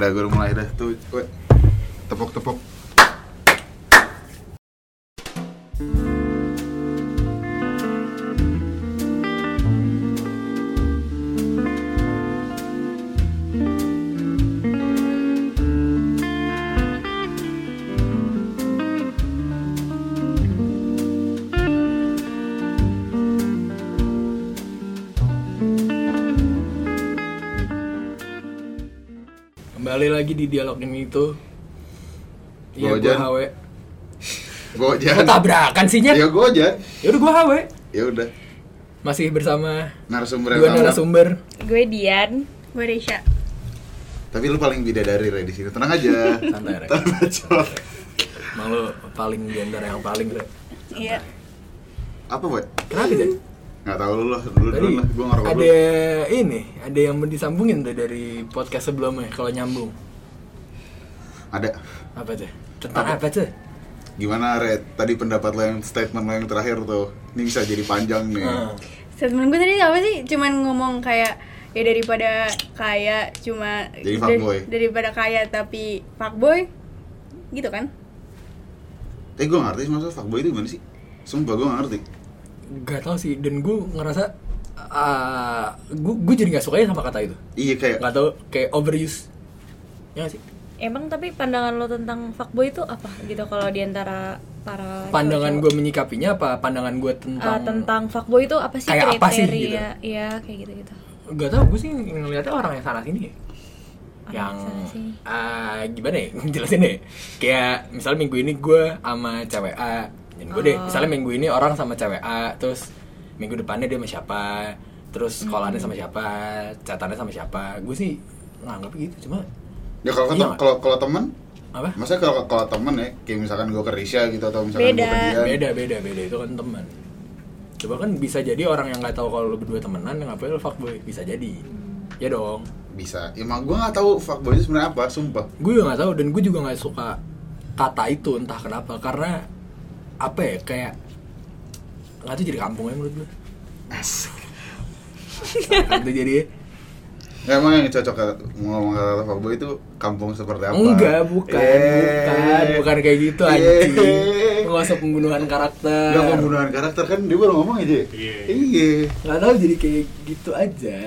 Udah gue mulai dah tuh, gue tepok-tepok. Kembali lagi di dialog ini itu. Iya, Gojan. gua HW. Gue Oh, jangan. tabrakan sih Nyet. Ya gue aja. Ya udah gua HW. Ya udah. Masih bersama Narasumber sama. narasumber. Gue Dian, gue Risha. Tapi lu paling bidadari Re di sini. Tenang aja. Santai, Re. Tenang aja. Emang lu paling di antara yang paling, Re. Iya. Apa, Boy? Kenapa sih? Nggak tahu lu lah. Dulu dulu lah. Gue ngerokok ada dulu. ini, ada yang mau disambungin tuh dari podcast sebelumnya kalau nyambung. Ada. Apa tuh? Tentang Apa? apa tuh? Gimana, Red? Tadi pendapat lo yang statement lo yang terakhir tuh. Ini bisa jadi panjang nih. Ah. Statement gue tadi apa sih? Cuman ngomong kayak ya daripada kaya cuma Jadi dar- fuckboy. daripada kaya tapi fuckboy gitu kan? Eh, gue ngerti maksudnya fuckboy itu gimana sih? Sumpah gue nggak ngerti. Gak tau sih, dan gue ngerasa ah gue gue jadi gak suka ya sama kata itu. Iya kayak Gak tau kayak overuse. Ya gak sih? Emang tapi pandangan lo tentang fuckboy itu apa gitu kalau di antara para Pandangan gue menyikapinya apa? Pandangan gue tentang Ah, tentang fuckboy itu apa sih Kayak apa sih, kriteria? gitu? Iya, kayak gitu-gitu. Gak tau, gue sih ngeliatnya orang yang sana sini ya. Yang ah, gimana ya jelasin deh kayak misalnya minggu ini gue sama cewek A dan gue deh Oh. misalnya minggu ini orang sama cewek A terus minggu depannya dia sama siapa terus sekolahnya Hmm. sama siapa catatannya sama siapa gue sih nganggap gitu cuma ya kalau Iya. kalau kalau teman apa Masa kalau kalau temen ya, kayak misalkan gue ke Risha gitu atau misalkan gue Beda. ke Dian beda beda beda itu kan teman coba kan bisa jadi orang yang nggak tahu kalau lu berdua temenan yang ngapain lu fuckboy bisa jadi ya dong bisa. Ya emang gue nggak tahu fuckboy itu sebenarnya apa, sumpah. gue juga nggak tahu dan gue juga nggak suka kata itu entah kenapa karena apa ya kayak nggak tuh jadi kampung ya menurut gue Asik. itu jadi Nggak, emang yang cocok ngomong kata fuckboy itu kampung seperti apa? enggak bukan Eh. bukan bukan kayak gitu Eh. anjing nggak usah pembunuhan karakter Nggak pembunuhan karakter kan dia baru ngomong aja. Iya. Iya. nggak tahu jadi kayak gitu aja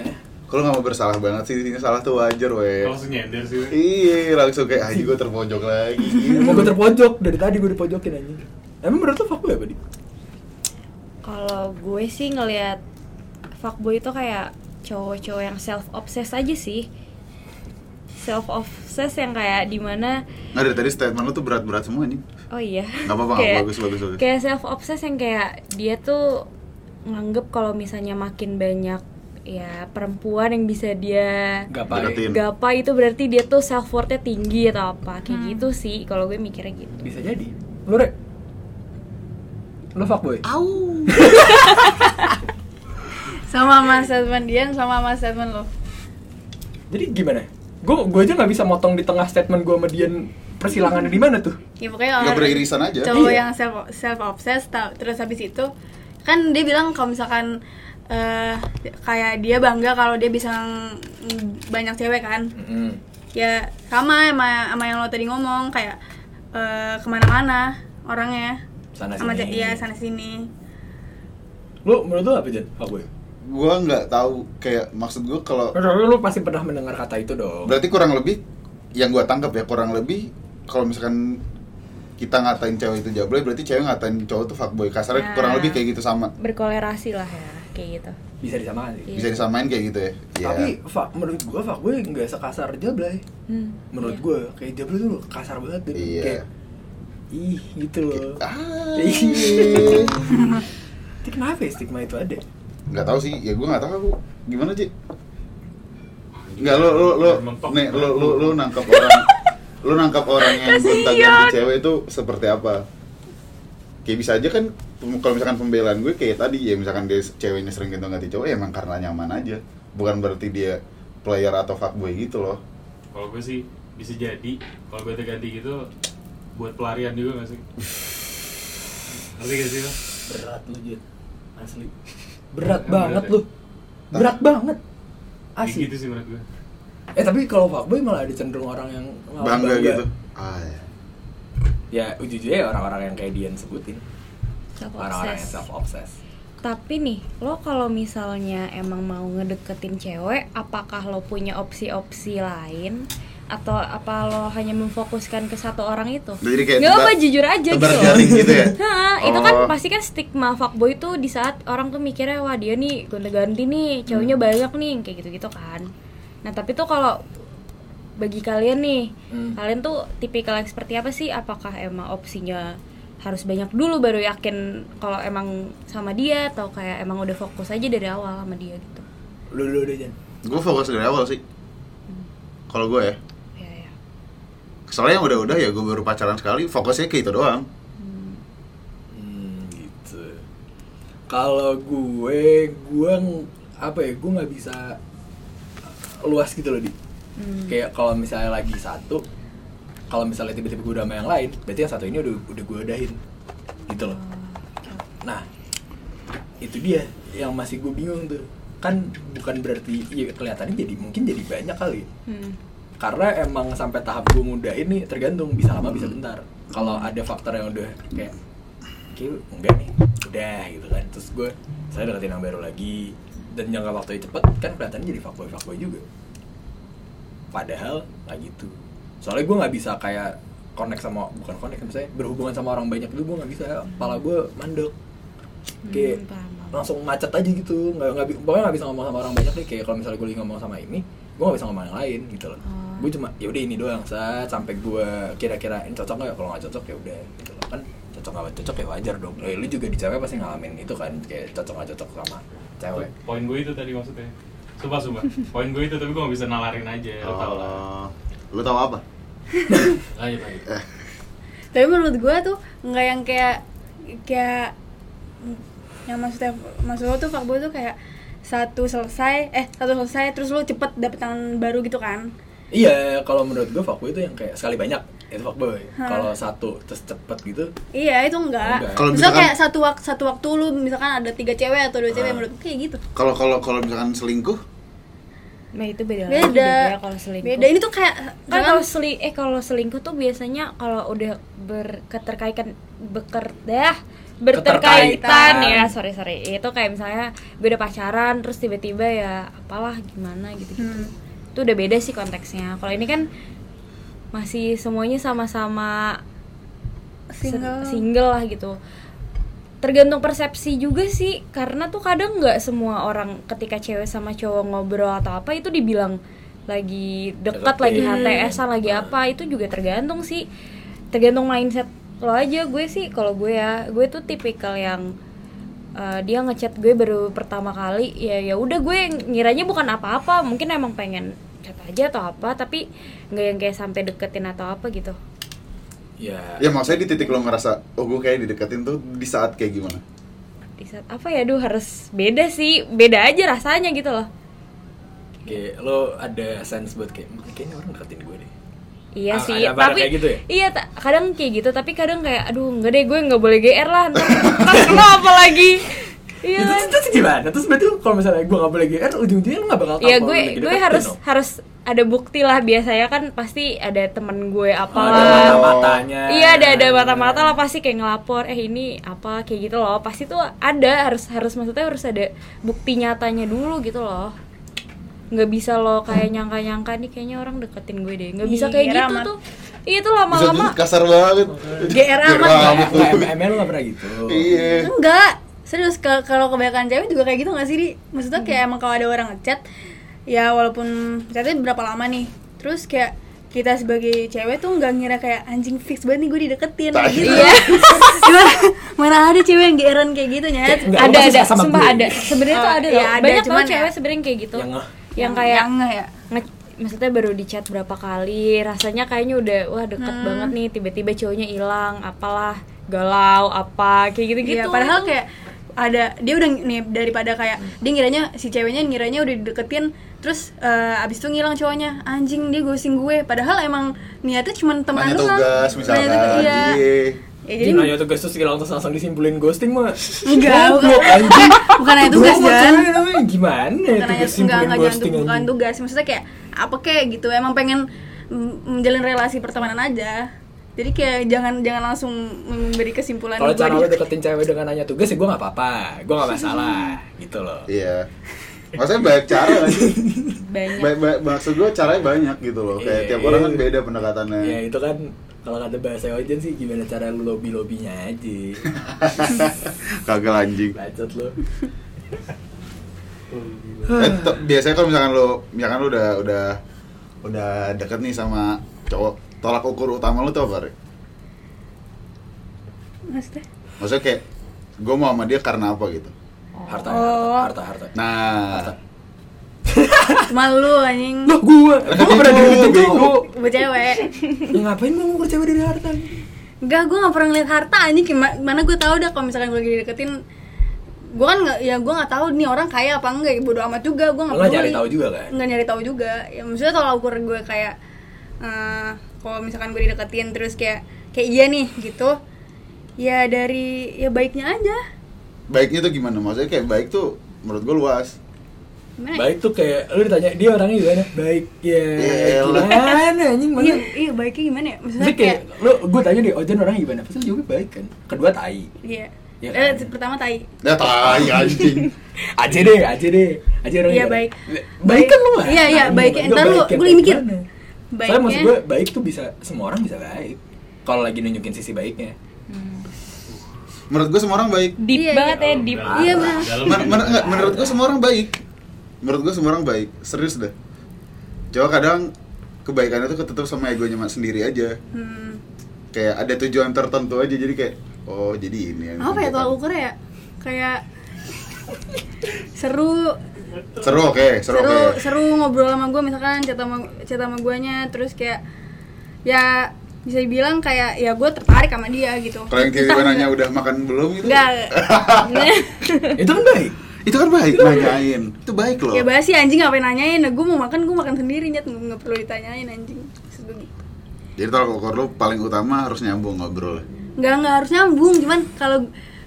Kalau nggak mau bersalah banget sih, ini salah tuh wajar weh. Langsung nyender sih. Iya, langsung kayak aja gue terpojok lagi. mau gue terpojok dari tadi gue dipojokin anjing emang menurut lo fuckboy apa di Kalau gue sih ngelihat fuckboy itu kayak cowok-cowok yang self obsessed aja sih. Self obsessed yang kayak di mana Nggak dari tadi statement lu tuh berat-berat semua nih. oh iya. Nggak apa-apa, Kayak- bagus, bagus, bagus. Kayak self obsessed yang kayak dia tuh nganggep kalau misalnya makin banyak ya perempuan yang bisa dia gapai itu berarti dia tuh self worthnya tinggi atau apa kayak gitu sih kalau gue mikirnya gitu bisa jadi lo re lo fuckboy Sama sama statement Dian sama sama statement lo. jadi gimana gue gue aja nggak bisa motong di tengah statement gue sama Dian persilangannya di mana tuh Ya pokoknya orang- beririsan aja. Cowok Iya. yang self self obsessed terus habis itu kan dia bilang kalau misalkan eh, kayak dia bangga kalau dia bisa banyak cewek kan. Mm-mm. ya sama sama sama yang lo tadi ngomong kayak eh, ke mana-mana orangnya sana sama sini. Iya sana sini. Lo menurut lo apa fuckboy Gue nggak tahu. Kayak maksud gue kalau Menurut lo pasti pernah mendengar kata itu dong. Berarti kurang lebih yang gue tangkap ya kurang lebih kalau misalkan kita ngatain cewek itu jablay berarti cewek ngatain cowok tuh fuckboy. Kasarnya Nah. kurang lebih kayak gitu sama. berkolerasi lah ya kayak gitu. Bisa disamakan sih. Iya. bisa disamain kayak gitu ya? Iya. tapi fuck, menurut gue fuckboy nggak sekasar jablay. Hmm, menurut iya. gue kayak jablay tuh kasar banget dan Iya. kayak ih gitu loh. Ah Iya. Itu kenapa ya stigma itu ada? nggak tahu sih. Ya gue nggak tahu aku. Gimana sih nggak lo lo lo. Nih lo lo lo nangkap orang lo nangkap orang yang gonta ganti cewek itu seperti apa? Kayak bisa aja kan kalau misalkan pembelaan gue kayak tadi ya misalkan dia ceweknya sering gonta ganti cowok ya emang karena nyaman aja. Bukan berarti dia player atau fuckboy gitu loh. Kalau gue sih bisa jadi. Kalau gue ganti gitu buat pelarian juga gak sih? Ngerti gak sih lo? Berat lu. Asli. Berat Emang banget berat ya? lu. Berat banget. Asli. gitu sih menurut gue eh tapi kalau fuckboy malah ada cenderung orang yang malah bangga gitu ah ya. ya ujung-ujungnya ya orang-orang yang kayak Dian sebutin orang-orang yang obsessed. self obsess Tapi nih, lo kalau misalnya emang mau ngedeketin cewek, apakah lo punya opsi-opsi lain? Atau apa lo hanya memfokuskan ke satu orang itu? Jadi kayak Gak tebar- apa, jujur aja gitu jaring gitu ya? Hah, itu kan Oh. pasti kan stigma fuckboy itu di saat orang tuh mikirnya wah dia nih gonta-ganti nih, cowoknya banyak nih, kayak gitu-gitu kan. Nah, tapi tuh kalau bagi kalian nih, Hmm. kalian tuh tipikal yang seperti apa sih? Apakah emang opsinya harus banyak dulu baru yakin kalau emang sama dia atau kayak emang udah fokus aja dari awal sama dia gitu? lu lu deh Jan gue fokus dari awal sih kalau gue ya. Soalnya yang udah-udah ya gue baru pacaran sekali fokusnya ke itu doang Hmm, gitu. Kalau gue, gue apa ya? Gue nggak bisa luas gitu loh di. Hmm. Kayak kalau misalnya lagi satu, kalau misalnya tiba-tiba gue udah sama yang lain, berarti yang satu ini udah udah gue udahin, gitu loh. Nah, itu dia yang masih gue bingung tuh. Kan bukan berarti, ya kelihatannya jadi mungkin jadi banyak kali. Hmm. Karena emang sampai tahap gue ngudahin nih tergantung bisa lama bisa bentar. Kalau ada faktor yang udah kayak kayak enggak nih udah gitu kan. Terus gue saya deketin yang baru lagi. Dan jangka waktunya cepet kan kelihatannya jadi fuckboy fuckboy juga. Padahal nggak gitu. Soalnya gue nggak bisa kayak connect sama bukan connect misalnya berhubungan sama orang banyak itu gue nggak bisa. Kepala gue mandek. Kayak Hmm, langsung macet aja gitu. Nggak nggak pokoknya nggak bisa ngomong sama orang banyak nih. Kayak kalau misalnya gue lagi ngomong sama ini gue nggak bisa ngomong yang lain gitu loh. Oh. Gue cuma ya udah ini doang saat sampai gue kira-kira ini cocok nggak kalau nggak cocok ya udah gitu loh kan cocok nggak cocok ya wajar dong eh, lu juga di cewek pasti ngalamin itu kan kayak cocok nggak cocok sama cewek Poin gue itu tadi maksudnya. Sumpah sumpah. Poin gue itu tapi gue gak bisa nalarin aja. Lo tau lah. Oh, lu tahu apa Lanjut lanjut. tapi menurut gue tuh nggak yang kayak kayak yang maksudnya maksud lo tuh fuckboy tuh kayak satu selesai eh satu selesai terus lo cepet dapet tangan baru gitu kan iya kalau menurut gue fuckboy itu yang kayak sekali banyak. Itu fuckboy kalau satu terus cepet gitu iya itu enggak, Enggak. Kalau misalnya misalkan- kayak satu waktu satu waktu lu misalkan ada tiga cewek atau dua cewek Ah. menurut gue kayak gitu. Kalau kalau kalau misalkan selingkuh? Nah itu beda, lagi deh, beda Bea, kalau selingkuh. beda. Ini tuh kayak kan kalau seling eh kalau selingkuh tuh biasanya kalau udah berketerkaitan beker dah berterkaitan ya. Sorry sorry. Itu kayak misalnya beda pacaran terus tiba-tiba ya apalah gimana gitu gitu Hmm. Itu udah beda sih konteksnya. Kalau ini kan masih semuanya sama-sama Single. single lah gitu. Tergantung persepsi juga sih karena tuh kadang nggak semua orang ketika cewek sama cowok ngobrol atau apa itu dibilang lagi dekat lagi. HTS lagi apa itu juga tergantung sih. Tergantung mindset lo aja. Gue sih kalau gue ya gue tuh tipikal yang uh, dia ngechat gue baru pertama kali ya ya udah gue ngiranya bukan apa-apa mungkin emang pengen chat aja atau apa tapi nggak yang kayak sampai deketin atau apa gitu. Ya. Ya maksudnya di titik lo ngerasa oh gue kayak dideketin tuh di saat kayak gimana? Di saat apa ya? Duh harus beda sih beda aja rasanya gitu loh. Kayak lo ada sense buat kayak kayaknya orang deketin gue Iya sih, ada tapi kayak gitu ya? iya kadang kayak gitu, tapi kadang kayak aduh nggak deh gue nggak boleh GR lah, ntar ntar lo apa lagi? Iya itu, kan? itu gimana terus berarti kalau misalnya gue nggak boleh GR ujung-ujungnya lo nggak bakal tahu Iya gue lagi gue deketin harus dong. harus ada bukti lah biasanya kan pasti ada temen gue apa Oh, ada mata-matanya Iya ada ada mata-mata lah pasti kayak ngelapor eh ini apa kayak gitu loh pasti tuh ada harus harus maksudnya harus ada bukti nyatanya dulu gitu loh nggak bisa lo kayak nyangka-nyangka nih kayaknya orang deketin gue deh. Nggak bisa kayak Ih, gitu amat. tuh. Iya tuh bisa lama-lama kasar banget. GR amat. emang lo nggak pernah gitu. Iya. Enggak. Serius kalau kebanyakan cewek juga kayak gitu nggak sih di maksudnya kayak emang kalau ada orang ngechat ya walaupun chatnya berapa lama nih terus kayak kita sebagai cewek tuh nggak ngira kayak anjing fix banget nih gue dideketin. Tai. gitu. Iya. Gimana? mana ada cewek yang geran kayak gitu Kayak- lo ada ada. sumpah ada. Sebenarnya tuh Oh, ada iya, loh. ada, banyak tau cuman cewek ya- sebenarnya kayak gitu Yang kayak yang nggak ya? nge- maksudnya baru di chat berapa kali rasanya kayaknya udah wah deket Hmm. banget nih tiba-tiba cowoknya hilang apalah galau apa kayak gitu-gitu. Iya, padahal kayak ada dia udah nih daripada kayak dia ngiranya si ceweknya ngiranya udah dideketin terus eh, abis itu ngilang cowoknya anjing dia ghosting gue. Padahal emang niatnya cuma teman doang. tugas misalkan tugas, iya. iya ya, jadi nanya tugas terus terus langsung disimpulin ghosting mah enggak bukan. anjing. bukan nanya tugas Jan. namanya gimana ya bukan nanya tugas enggak simpulin ghosting bukan tugas. Maksudnya kayak apa kayak gitu emang pengen menjalin relasi pertemanan aja. Jadi kayak jangan jangan langsung memberi kesimpulan kalau cara lo deketin cewek dengan nanya tugas ya gue nggak apa-apa. Gue nggak masalah gitu loh. Iya. Maksudnya banyak cara kan? Banyak. Ba- ba- maksud gue caranya banyak gitu loh. Kayak Iya, tiap orang kan iya. beda pendekatannya. ya itu kan kalau kata bahasa Ojen sih gimana cara lu lobby lobbynya aja Kagak anjing. bacot lo Eh, t- biasanya kalau misalkan lo, misalkan lo udah udah udah deket nih sama cowok, tolak ukur utama lo tuh apa? Maksudnya Maksudnya kayak gue mau sama dia karena apa gitu. harta Oh. harta harta harta Nah, cuma lu anjing Loh gue, gue pernah deketin bego. gue cewek Ya ngapain gue ngukur cewek dari harta? Enggak, gue gak pernah ngeliat harta anjing gimana mana gue tahu dah kalau misalkan gue lagi deketin gue kan nggak ya gue nggak tahu nih orang kaya apa enggak ya bodo amat juga gue nggak nyari tahu juga kan? nggak nyari tahu juga ya maksudnya kalau ukur gue kayak eh, kalau misalkan gue dideketin terus kayak kayak iya nih gitu ya dari ya baiknya aja baiknya tuh gimana? Maksudnya kayak baik tuh menurut gue luas. Gimana ya? Baik tuh kayak lu ditanya dia orangnya gimana? Baik ya. Iya, gimana anjing iya mana? iya baiknya gimana ya maksudnya kayak kayak lu gue tanya deh Ojen orangnya gimana? Pasti lu jawabnya baik kan. Kedua tai. iya Iya eh, kan? pertama tai Ya tai anjing. Aja deh, aja deh. Aja orangnya Iya, baik. Baik kan lu mah. Iya, iya, baiknya. Ntar lu- gue lagi mikir. Soalnya maksud Baiknya- gue baik tuh bisa semua orang bisa baik. Kalau lagi nunjukin sisi baiknya. Menurut gue semua orang baik. deep Iya, banget iya. ya deep Iya, benar. Enggak, menurut gue semua orang baik. Menurut gue semua orang baik. Serius dah. Coba kadang kebaikannya tuh ketutup sama egonya mak sendiri aja. hmm. Kayak ada tujuan tertentu aja jadi kayak oh jadi ini yang apa ya tolak ukur ya kayak seru Seru oke, seru, seru oke. seru ngobrol sama gue misalkan chat sama chat sama guanya terus kayak ya bisa dibilang kayak ya gue tertarik sama dia gitu Kalau yang tiba-tiba nanya udah makan belum gitu. enggak Itu kan baik. Itu kan baik nanyain. Itu baik loh. ya basi anjing ngapain nanyain nah, gue mau makan gue makan sendiri nyet nggak perlu ditanyain anjing gitu. Jadi tolak ukur lu paling utama harus nyambung ngobrol. nggak nggak harus nyambung cuman kalau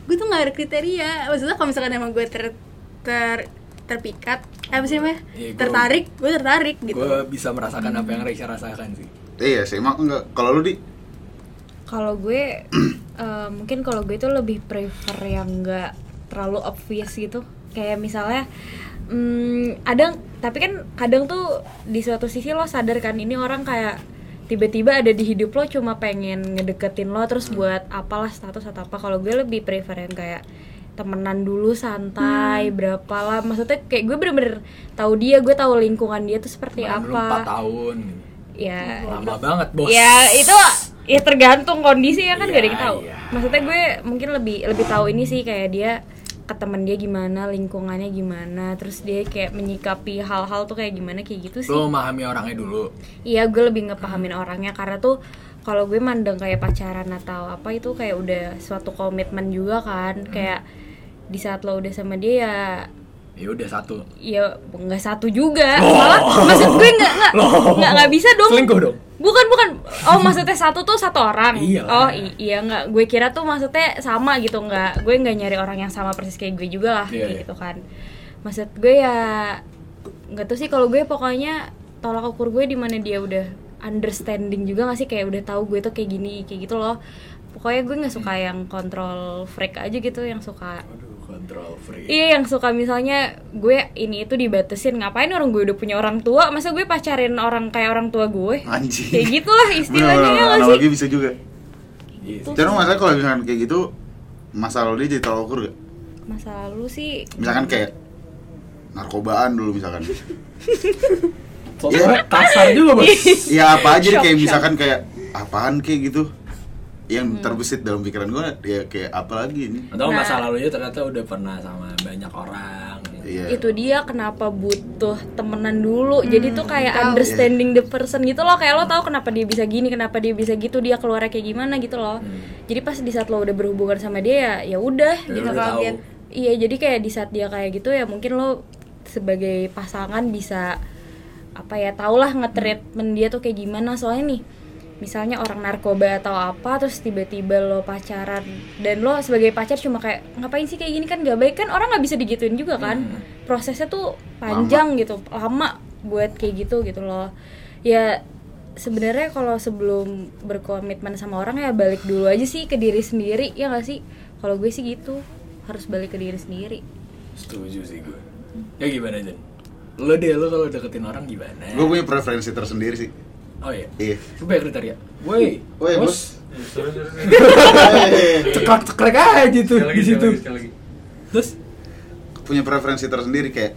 gue tuh nggak ada kriteria maksudnya kalau misalkan emang gue ter ter terpikat eh, apa sih namanya Iya, gua- tertarik gue tertarik gitu Gue bisa merasakan apa yang Raisa rasakan sih. Iya sih, emang enggak. Kalau lu di kalau gue eh, mungkin kalau gue itu lebih prefer yang enggak terlalu obvious gitu kayak misalnya hmm, ada tapi kan kadang tuh di suatu sisi lo sadar kan ini orang kayak tiba-tiba ada di hidup lo cuma pengen ngedeketin lo terus buat apalah status atau apa kalau gue lebih prefer yang kayak temenan dulu santai berapa lah maksudnya kayak gue bener-bener tahu dia gue tahu lingkungan dia tuh seperti dulu apa 4 tahun. ya Lama banget, Bos. Ya itu ya tergantung kondisi ya kan Iya, gak ada yang tahu. iya. Maksudnya gue mungkin lebih lebih tahu ini sih kayak dia ke temen dia gimana, lingkungannya gimana, terus dia kayak menyikapi hal-hal tuh kayak gimana kayak gitu sih. Lu memahami orangnya dulu. Iya gue lebih ngepahamin orangnya karena tuh kalau gue mandang kayak pacaran atau apa itu kayak udah suatu komitmen juga kan kayak di saat lo udah sama dia ya Ya udah satu. ya nggak satu juga. Malah maksud gue nggak nggak Loh. nggak nggak bisa dong. Selingkuh dong. bukan bukan. Oh maksudnya satu tuh satu orang. Iya. Oh iya nggak. Gue kira tuh maksudnya sama gitu nggak. Gue nggak nyari orang yang sama persis kayak gue juga lah Iya, kayak iya. gitu kan. Maksud gue ya nggak tahu sih. Kalau gue pokoknya tolak ukur gue di mana dia udah understanding juga gak sih? Kayak udah tahu gue tuh kayak gini kayak gitu loh. Pokoknya gue nggak suka yang kontrol freak aja gitu yang suka Aduh, control free. Iya yang suka misalnya gue ini itu dibatasin ngapain orang gue udah punya orang tua masa gue pacarin orang kayak orang tua gue anjing. kayak gitulah istilahnya ya nggak sih analogi bisa juga. Iya sih. Jadi masalah kalau misalkan kayak gitu, masalah dia jadi tolak ukur gak? masa lalu sih Misalkan kayak narkobaan dulu misalkan. Soalnya kasar juga, Bos. ya apa aja kayak misalkan kayak apaan kayak gitu Hmm. yang terbesit dalam pikiran gue ya kayak apa lagi ini? Atau Nah. masa lalunya ternyata udah pernah sama banyak orang. iya. Itu dia kenapa butuh temenan dulu. Jadi tuh kayak tahu. understanding the person gitu loh. Kayak lo tahu kenapa dia bisa gini kenapa dia bisa gitu dia keluarnya kayak gimana gitu loh. Jadi pas di saat lo udah berhubungan sama dia ya ya udah Ya, gitu. tahu. Iya, jadi kayak di saat dia kayak gitu ya mungkin lo sebagai pasangan bisa apa ya tahulah nge-treatment dia tuh kayak gimana. Soalnya nih misalnya orang narkoba atau apa terus tiba-tiba lo pacaran dan lo sebagai pacar cuma kayak ngapain sih kayak gini kan gak baik kan orang nggak bisa digituin juga kan prosesnya tuh panjang gitu lama buat kayak gitu gitu loh ya sebenarnya kalau sebelum berkomitmen sama orang ya balik dulu aja sih ke diri sendiri ya gak sih kalau gue sih gitu harus balik ke diri sendiri Setuju sih gue. Ya gimana Jen? Lo deh lo kalau deketin orang gimana? Gue punya preferensi tersendiri sih. Oh iya. Iya. Lu banyak kriteria. Woi, Woi, bos. Sorry, sorry, sorry. ceklek ceklek aja tuh lagi, di situ. Terus punya preferensi tersendiri kayak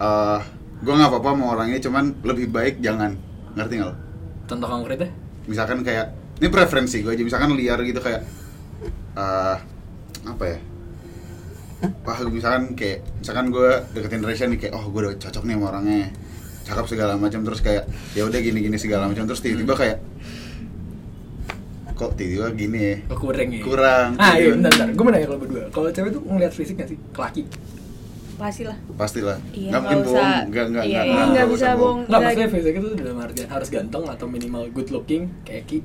eh gue nggak apa-apa mau orangnya cuman lebih baik jangan ngerti nggak lo? contoh konkretnya? Misalkan kayak ini preferensi gue aja misalkan liar gitu kayak eh apa ya? Wah misalkan kayak misalkan gue deketin Resya nih kayak oh gue udah cocok nih sama orangnya cakep segala macam terus kayak ya udah gini gini segala macam terus tiba-tiba kayak kok tiba-tiba gini ya Oh, kurang ya? Kurang. Ah iya bentar, bentar. Gue mau nanya kalau berdua Kalau cewek tuh ngeliat fisik gak sih? Ke laki? pasti lah pastilah Iya, nggak mungkin bohong nggak nggak Iya, nggak iya, nggak bisa bohong. Nggak, Nggak. maksudnya fisik itu dalam artian harus ganteng atau minimal good looking Kayak Eki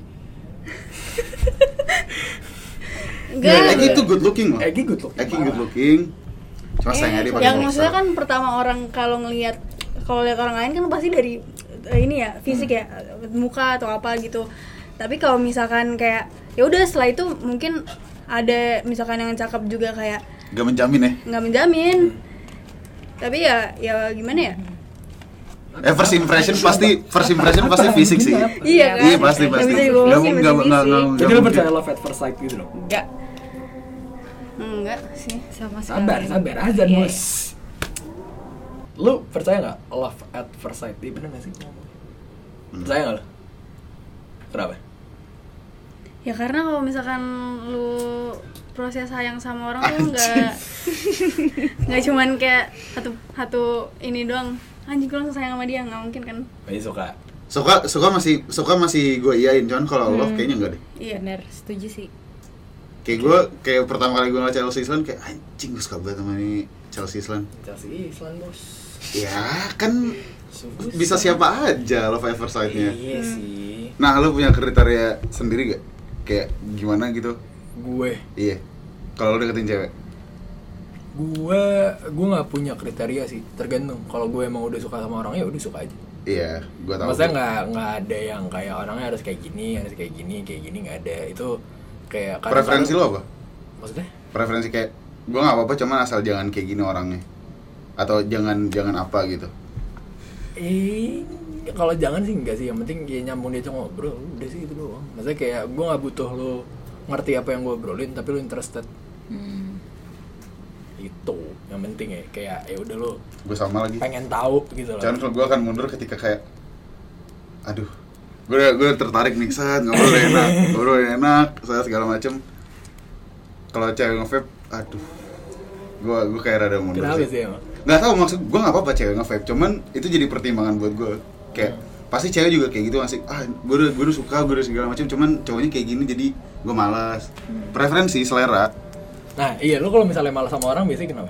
enggak Ya, Eki itu good looking loh. Eki good looking Eki good looking. Cuma sayangnya dia pakai yang maksudnya kan pertama orang kalau ngelihat kalau lihat orang lain kan pasti dari eh, ini ya fisik ya muka atau apa gitu tapi kalau misalkan kayak ya udah setelah itu mungkin ada misalkan yang cakep juga kayak Gak menjamin ya. nggak menjamin tapi ya ya gimana ya Eh first impression pasti first impression pasti fisik sih. iya kan Iya pasti Nggak pasti. bisa dibohongin, Nggak pasti nggak nggak fisik. nggak. Jadi nggak lo mungkin. percaya love at first sight gitu dong? enggak enggak sih sama sekali Sabar, sabar aja Iya, bos Lu percaya gak love at first sight? Iya bener gak sih? Percaya gak lo? Kenapa? ya karena kalau misalkan lu proses sayang sama orang tuh nggak nggak cuman kayak satu satu ini doang anjing gue langsung sayang sama dia nggak mungkin kan Masih suka Suka suka masih suka masih gue iyain, cuman kalau love kayaknya enggak deh. iya benar setuju sih Kayak gue kayak pertama kali gue ngeliat Chelsea Island kayak anjing gue suka banget sama ini Chelsea Island. Chelsea Island bos Ya kan bisa siapa aja love at first sight-nya. Iya sih Nah, lu punya kriteria sendiri gak? Kayak gimana gitu? Gue Iya. Kalau lu deketin cewek. Gue Gue gak punya kriteria sih Tergantung Kalau gue emang udah suka sama orangnya ya udah suka aja Iya, gue tahu. Maksudnya nggak nggak ada yang kayak orangnya harus kayak gini, harus kayak gini, kayak gini nggak ada. Itu kayak Preferensi lo apa? Maksudnya? Preferensi kayak gue nggak apa-apa, cuman asal jangan kayak gini orangnya. Atau jangan jangan apa gitu. Eh, kalau jangan sih enggak sih. Yang penting ya nyambung dia ngobrol. Udah sih itu doang. Maksudnya kayak gue nggak butuh lo ngerti apa yang gue obrolin, tapi lo interested. Hmm. Itu yang penting ya. Kayak ya udah lo Gue sama lagi. pengen tahu gitu loh. Cuman kalau gue akan mundur ketika kayak, aduh, gue gue tertarik nih saat ngobrol udah enak, ngobrol udah enak, saya segala macem. Kalau cewek nge-vape, aduh, gue gue kayak rada mundur Kenapa sih. sih emang? Nggak tahu maksud gue nggak apa-apa cewek nge-vape cuman itu jadi pertimbangan buat gue kayak pasti cewek juga kayak gitu masih ah gue udah gue udah suka gue udah segala macam cuman cowoknya kayak gini jadi gue malas preferensi selera Nah, iya lo kalau misalnya malah sama orang biasanya kenapa?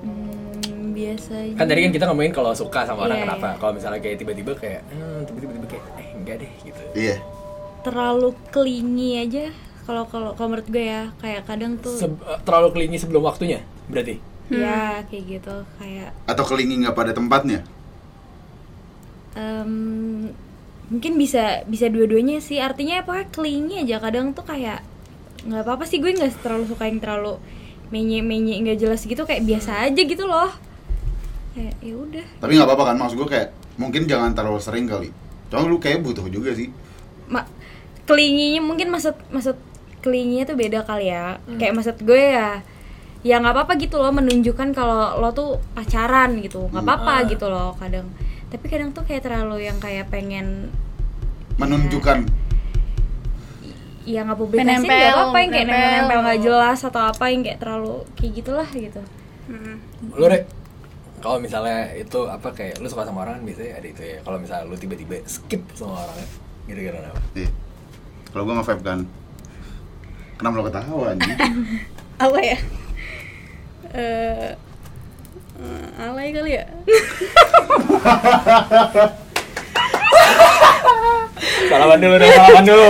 Hmm, biasanya Kan tadi kan kita ngomongin kalau suka sama orang Iya, kenapa? iya. Kalau misalnya kayak tiba-tiba kayak, hmm, tiba-tiba kayak, eh enggak deh gitu. iya terlalu clingy aja kalau kalau kalau menurut gue ya kayak kadang tuh Se- eh, terlalu klingi sebelum waktunya, berarti. Ya kayak gitu kayak atau kelingi nggak pada tempatnya? Em, mungkin bisa bisa dua-duanya sih. Artinya apa clingy aja kadang tuh kayak nggak apa-apa sih. Gue nggak terlalu suka yang terlalu menye menye nggak jelas gitu. Kayak biasa aja gitu loh. Kayak ya udah. Tapi nggak apa-apa kan? Maksud gue kayak mungkin jangan terlalu sering kali. Cuma lu kayak butuh juga sih. Mak kelinginya mungkin maksud maksud kelinginya tuh beda kali ya. Kayak maksud gue ya ya nggak apa-apa gitu loh menunjukkan kalau lo tuh pacaran gitu nggak Hmm. apa-apa Ah. gitu loh kadang tapi kadang tuh kayak terlalu yang kayak pengen menunjukkan ya nggak publikasi nggak apa-apa yang kayak nempel. nempel nggak jelas atau apa yang kayak terlalu kayak gitulah gitu Mm. Lu Rek, kalau misalnya itu apa kayak lu suka sama orang kan biasanya ada itu ya. Kalau misalnya lu tiba-tiba skip sama orangnya, gara-gara apa? iya kalau gue nge-vape kan kenapa lo ketawa anjing apa ya eh eh, alay kali ya Salaman dulu deh, salaman dulu.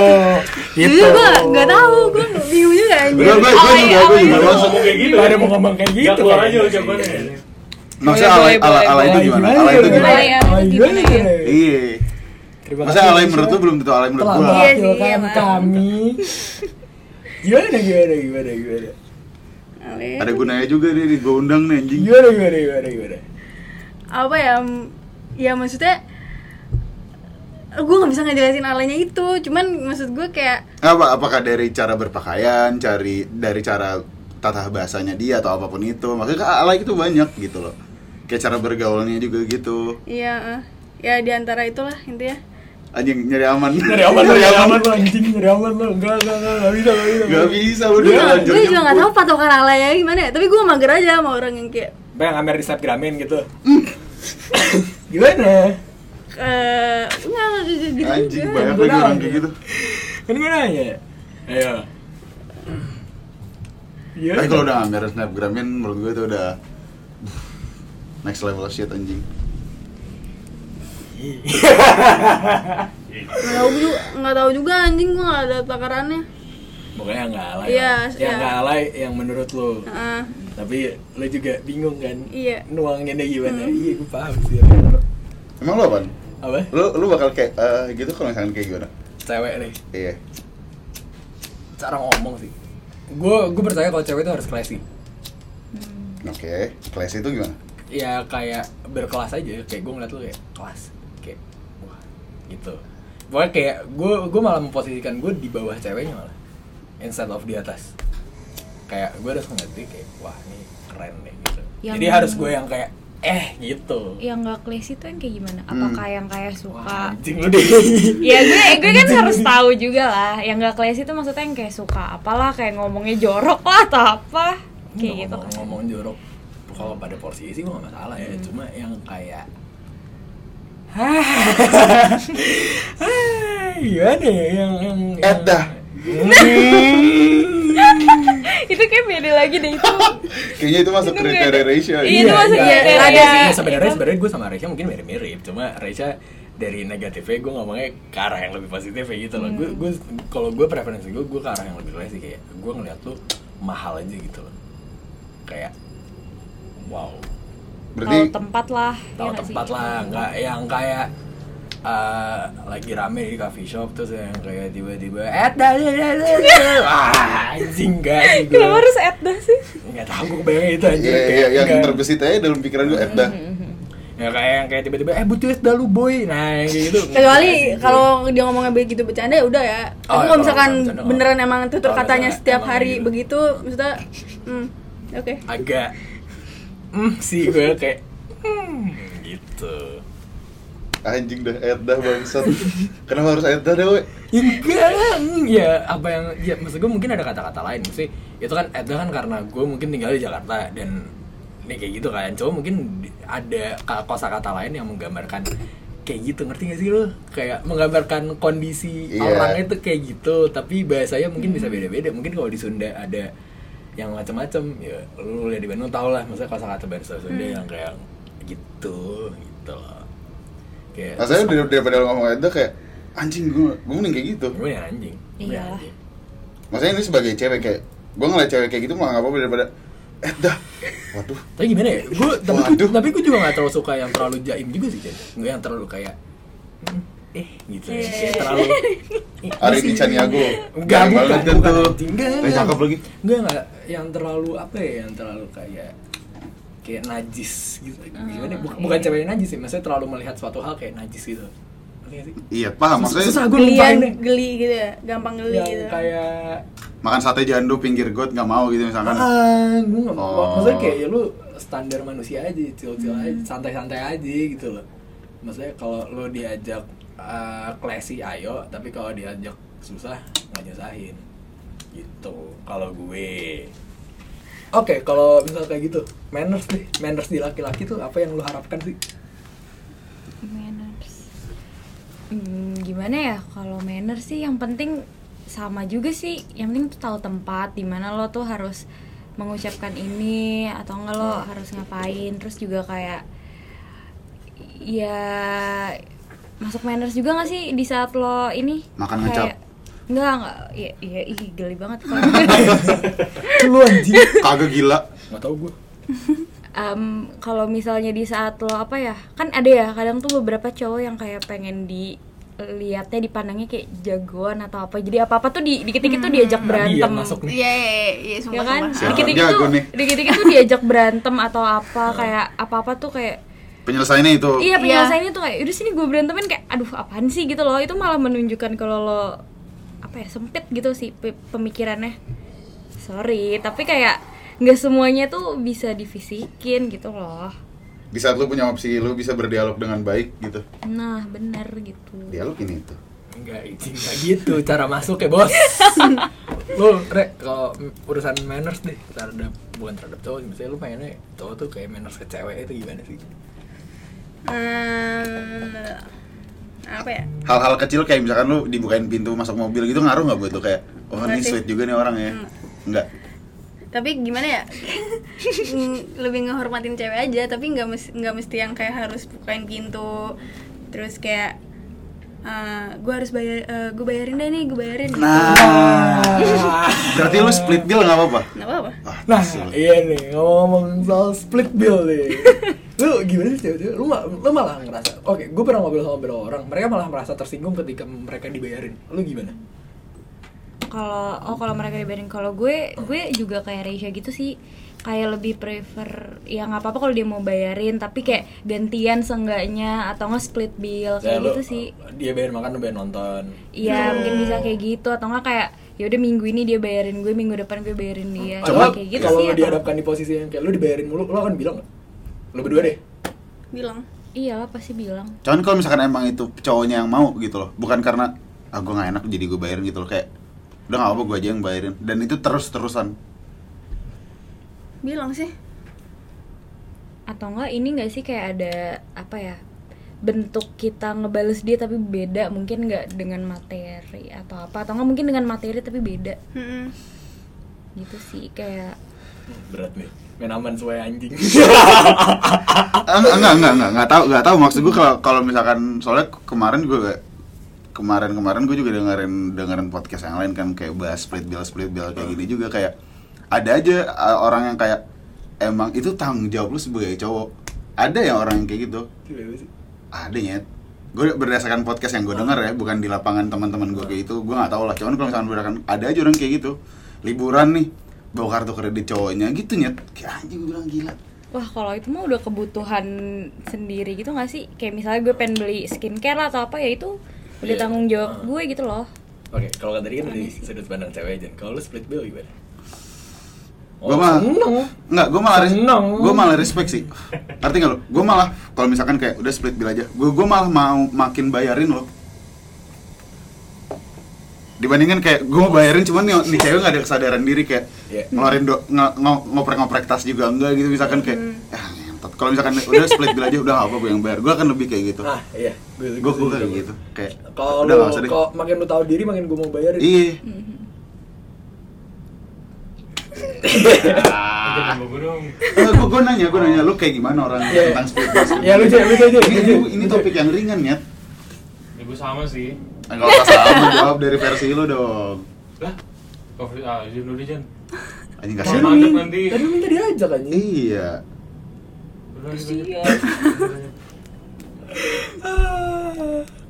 Gitu. Jujur gue nggak tahu gue bingung juga anjir gue gue gue juga gue juga ngomong kayak gitu, ada mau ngomong kayak gitu. Keluar aja ucapannya. Maksudnya Boleh, alay, alay, alay itu gimana? Alay itu gimana? Alay, itu gimana ya? Iya. Terima Masa alay menurut lu belum tentu alay menurut telah gua. Iya sih, kami. Gimana gimana gimana gimana? Ada gunanya juga nih, gua undang nih anjing. Gimana gimana gimana gimana? apa ya ya maksudnya gue nggak bisa ngejelasin alaynya itu cuman maksud gue kayak Apa apakah dari cara berpakaian, cari dari cara tata bahasanya dia atau apa pun itu. Maksudnya kan alay itu banyak gitu loh. Kayak cara bergaulnya juga gitu. ya eh, ya di antara itulah intinya Anjing nyari aman. Nyari aman nyari aman lo anjing, nyari aman lo. Enggak enggak enggak enggak bisa enggak bisa. Gak bisa udah juga lanjut gue juga nggak tahu patokan alaynya gimana ya tapi gue mager aja sama orang yang kayak Bang Amer di Snapgramin gitu. Gimana? eh nggak nggak gitu Anjing banyak lagi orang kayak gitu. Kan gue nanya. Ayo. Gimana? Tapi kalau udah ngamer snapgramin menurut gue itu udah next level shit anjing. Nggak tahu juga nggak tahu juga anjing gue nggak ada takarannya Pokoknya yang nggak alay. Iya, lah. Yang iya. nggak alay yang menurut lo. Heeh. Tapi lo juga bingung kan? Iya. Nuanginnya gimana? Hmm. Iya, gue paham sih. Emang lu apaan? Apa? Lu lu bakal kayak eh, gitu kalau misalkan kayak gimana? Cewek nih. Iya. Cara ngomong sih. Gue gue percaya kalau cewek itu harus classy. Oke, kelas itu gimana? ya kayak berkelas aja kayak gue ngeliat lu kayak kelas gitu. Pokoknya kayak gue gue malah memposisikan gue di bawah ceweknya malah. Instead of di atas. Kayak gue harus ngerti kayak wah ini keren deh gitu. Yang- jadi harus gue yang kayak eh gitu. Yang nggak classy tuh yang kayak gimana? Apakah yang kayak wah suka? anjing lu deh. Ya gue gue kan harus tahu juga lah. Yang nggak classy itu maksudnya yang kayak suka apalah kayak ngomongnya jorok lah atau apa? Kayak gitu ngomong, kan. ngomong jorok kalau pada porsi sih gue gak masalah ya. Cuma yang kayak gimana ya yang yang Ed dah. itu kayak beda lagi deh itu. Kayaknya itu masuk kriteria ratio. Iya, itu masuk iya, kriteria. ada sih. Ya, sebenarnya sebenarnya gue sama Resha mungkin mirip-mirip cuma Resha dari negatifnya gue ngomongnya ke arah yang lebih positif ya gitu loh gue gue kalau gue preferensi gue gue ke arah yang lebih classy kayak gue ngeliat lu mahal aja gitu loh kayak wow Berarti Tahu tempat lah. tahu ya tempat sih? lah nggak yang kayak eh, lagi rame di coffee shop terus yang kayak tiba-tiba eh dah." wah anjing gak sih gue Kenapa harus Edda sih? nggak tahu gue bayangin itu Iya, iya, kayak yang nggak- terbesit aja dalam pikiran gue Ed dah. ya kayak yang kayak tiba-tiba eh butuh es dalu boy nah yang kayak gitu kecuali kalau dia ngomongnya begitu bercanda ya udah ya Oh, tapi ya, kalau misalkan bercanda, beneran emang tutur katanya setiap hari gitu. begitu maksudnya hmm oke agak hmm sih gue kayak hmm gitu. Anjing dah Ed dah bangsat. Kenapa harus Ed dah deh, ya enggak hmm, ya apa yang ya maksud gue mungkin ada kata-kata lain. Sih itu kan itu kan karena gue mungkin tinggal di Jakarta dan ini kayak gitu kan. Coba mungkin ada ka- kosakata lain yang menggambarkan kayak gitu. Ngerti gak sih lo kayak menggambarkan kondisi Iya. orang itu kayak gitu tapi bahasanya mungkin bisa beda-beda. Mungkin kalau di Sunda ada yang macam-macam ya lu lihat di Bandung tau lah maksudnya kosakata bahasa Sunda yang kayak gitu gitu loh kayak Rasanya daripada lo ngomong Ed dah kayak anjing gue gue mending kayak gitu. gue yang anjing Gue anjing. Maksudnya ini sebagai cewek kayak gue ngeliat cewek kayak gitu malah nggak apa-apa daripada Ed dah. Waduh. Tapi gimana ya? Gue tapi Waduh. tapi gue juga gak terlalu suka yang terlalu jaim juga sih, Jen. Gue yang terlalu kayak hmm, eh gitu ya. Kayak terlalu Ari di Caniago. Enggak, bukan, banget kan bukan, Eh, enggak. cakep lagi. Enggak, enggak yang terlalu apa ya, yang terlalu kayak kayak najis gitu. Gimana? ya? Bukan, bukan cewek yang najis sih, maksudnya terlalu melihat suatu hal kayak najis gitu. Iya, paham maksudnya. Susah gue gelian geli gitu ya gampang geli Yang gitu kayak Makan sate jando pinggir got nggak mau gitu misalkan. Ah, gue gak mau. Oh. Maksudnya kayak ya lu standar manusia aja, chill-chill aja, santai-santai aja gitu loh. Maksudnya kalau lu diajak uh, classy ayo, tapi kalau diajak susah nggak nyusahin. Gitu. Kalau gue. Oke, kalau misal kayak gitu, manners deh. Manners di laki-laki tuh apa yang lu harapkan sih? Manners. Hmm, gimana ya kalau manners sih yang penting sama juga sih. Yang penting tuh tahu tempat di mana lo tuh harus mengucapkan ini atau enggak lo harus ngapain. Terus juga kayak ya masuk manners juga gak sih di saat lo ini Makan kayak- ngecap. Enggak, enggak. Iya, iya, ih, geli banget kalau lu anjing. Kagak gila. Gak tau gue. em, kalau misalnya di saat lo apa ya kan ada ya kadang tuh beberapa cowok yang kayak pengen dilihatnya dipandangnya kayak jagoan atau apa jadi apa apa tuh di dikit-dikit tuh diajak Iya, berantem masuk nih. Iya, iya, iya, iya, ya sumpah, kan dikit-dikit jago tuh nih? dikit-dikit tuh diajak berantem atau apa kayak apa-apa tuh kayak Penyelesaiannya itu. Iya penyelesaiannya tuh kayak udah sini gue berantemin kayak aduh apaan sih gitu loh itu malah menunjukkan kalau lo apa ya sempit gitu sih pe- pemikirannya sorry tapi kayak nggak semuanya tuh bisa difisikin gitu loh Di saat lu punya opsi lu bisa berdialog dengan baik gitu. nah bener gitu Dialog ini itu. Enggak, itu enggak gitu cara masuk ya, Bos. lu, Rek, kalau urusan manners deh, terhadap bukan terhadap cowok, misalnya lu pengennya cowok tuh kayak manners ke cewek itu gimana sih? Hmm, apa ya? Hal-hal kecil kayak misalkan lu dibukain pintu masuk mobil gitu ngaruh nggak buat lu kayak oh Nggak ini sweet juga nih orang ya. Enggak. Tapi gimana ya? Lebih ngehormatin cewek aja, tapi nggak mesti nggak mesti yang kayak harus bukain pintu, terus kayak gue harus bayar, gue bayarin deh nih, gue bayarin. gitu. Nah. Berarti lu split bill nggak apa-apa? Nggak apa-apa. Ah, Nah, iya nih, ngomong soal split bill nih. lu gimana sih cewek-cewek? Lu, lu malah ngerasa, oke, gue pernah ngobrol sama beberapa orang, mereka malah merasa tersinggung ketika mereka dibayarin. Lu gimana? kalau oh kalau mereka dibayarin kalau gue gue juga kayak Reisha gitu sih kayak lebih prefer ya nggak apa-apa kalau dia mau bayarin tapi kayak gantian seenggaknya atau nggak split bill kayak Ya, gitu sih Dia bayar makan, lu bayar nonton. Iya mungkin bisa kayak gitu atau enggak kayak ya udah minggu ini dia bayarin gue minggu depan gue bayarin dia Padahal kayak gitu kalau sih lu atau- dihadapkan di posisi yang kayak lu dibayarin mulu, lu akan bilang nggak? Lu berdua deh. Bilang. iya lah pasti bilang Cuman kalau misalkan emang itu cowoknya yang mau gitu loh, bukan karena ah gue nggak enak jadi gue bayarin gitu loh kayak udah nggak apa gue aja yang bayarin dan itu terus terusan Bilang sih. atau enggak ini enggak sih kayak ada apa ya bentuk kita ngebales dia tapi beda mungkin nggak dengan materi atau apa atau enggak mungkin dengan materi tapi beda Mm-mm. gitu sih kayak Berat nih. Main aman sesuai anjing. Ah, enggak enggak enggak enggak enggak tahu enggak tahu maksud gue kalau kalau misalkan soalnya kemarin juga gak kemarin kemarin gue juga dengerin dengerin podcast yang lain kan kayak bahas split bill split bill kayak gini juga kayak ada aja uh, orang yang kayak emang itu tanggung jawab lu sebagai cowok. Ada ya orang yang kayak gitu. Ada nyet. Gue berdasarkan podcast yang gue dengar ya bukan di lapangan teman-teman gue kayak itu gue nggak tahu lah. Cuman kalau misalkan berdasarkan ada aja orang kayak gitu. Liburan nih bawa kartu kredit cowoknya gitu nyet. Kayak anjing gue bilang gila. Wah kalau itu mah udah kebutuhan sendiri gitu nggak sih? Kayak misalnya gue pengen beli skincare lah atau apa ya itu udah Iya. tanggung jawab gue gitu loh. Oke, kalau kan tadi kan dari sudut pandang cewek aja. Kalau lu split bill gimana? Gua mah- seneng. Enggak, gue malah Seneng. gue malah respect sih. Ngerti nggak lo? Gue malah kalau misalkan kayak udah split bill aja, gue gue malah mau makin bayarin lo. Dibandingkan kayak gue mau bayarin cuman nih, nih cewek nggak ada kesadaran diri kayak Iya. ngeluarin do, nge, ngo- ngoprek-ngoprek tas juga enggak gitu misalkan kayak ah. Kalau misalkan udah split bill aja udah apa gue yang bayar. Gue akan lebih kayak gitu. Ah, iya. Gue gue kayak gitu. Kayak Kalau udah nggak usah deh. kalau makin lu tahu diri makin gue mau bayarin. Iya. Gue. Eh, gue nanya, gue nanya lu kayak gimana orang Iya. tentang split Ya lu aja, lu aja. Ini, ini, topik yang ringan ya. Ya gue sama sih. Enggak usah sama jawab dari versi lu dong. Lah, Covid ah, izin dulu Jan. Anjing Kalau kasihan. mantep nanti. Tadi lu minta diajak aja. Iya.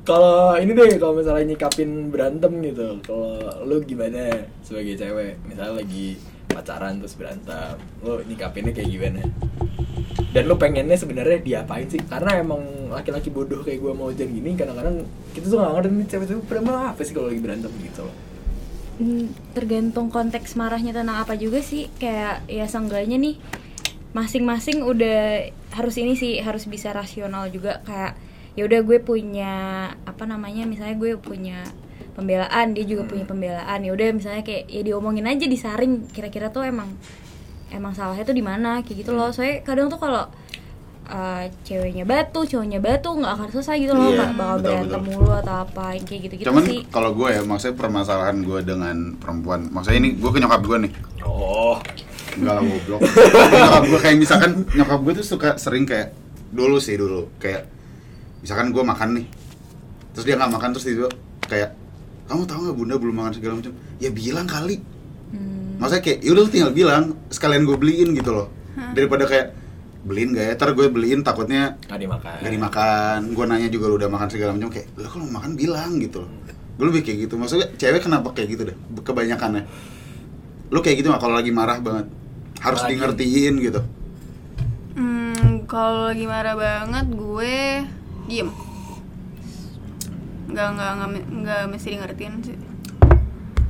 Kalau ini deh, kalau misalnya nyikapin berantem gitu, kalau lu gimana sebagai cewek? Misalnya lagi pacaran terus berantem, lu nyikapinnya kayak gimana? Dan lu pengennya sebenarnya diapain sih? Karena emang laki-laki bodoh kayak gua mau jangan gini, kadang-kadang kita tuh nggak ngerti nih cewek-cewek pada mau apa sih kalau lagi berantem gitu loh. Hmm, tergantung konteks marahnya tentang apa juga sih kayak ya seenggaknya nih masing-masing udah harus ini sih harus bisa rasional juga kayak ya udah gue punya apa namanya misalnya gue punya pembelaan dia juga punya pembelaan. Ya udah misalnya kayak ya diomongin aja disaring. Kira-kira tuh emang emang salahnya tuh di mana kayak gitu loh. Soalnya kadang tuh kalau uh, ceweknya batu cowoknya batu nggak akan selesai gitu loh nggak bakal betul, berantem betul. mulu atau apa kayak gitu gitu Cuman sih. kalau gue ya, maksudnya permasalahan gue dengan perempuan, maksudnya ini gue ke nyokap gue nih, Oh, enggak lah goblok. nyokap gue kayak misalkan nyokap gue tuh suka sering kayak dulu sih dulu kayak misalkan gue makan nih, terus dia nggak makan terus tiba kayak kamu tahu nggak bunda belum makan segala macam, ya bilang kali. Hmm. Maksudnya kayak yaudah lu tinggal bilang sekalian gue beliin gitu loh, daripada kayak beliin gak ya? Ntar gue beliin takutnya nggak dimakan. gak dimakan. Gue nanya juga lu udah makan segala macam kayak lu kalau makan bilang gitu loh. Gue lebih kayak gitu. Maksudnya cewek kenapa kayak gitu deh? Kebanyakannya. Lu kayak gitu nggak kalau lagi marah banget? Harus Lagi. di ngertiin gitu. Hmm, kalau lagi marah banget gue diem. Nggak nggak nggak nggak mesti di ngertiin sih.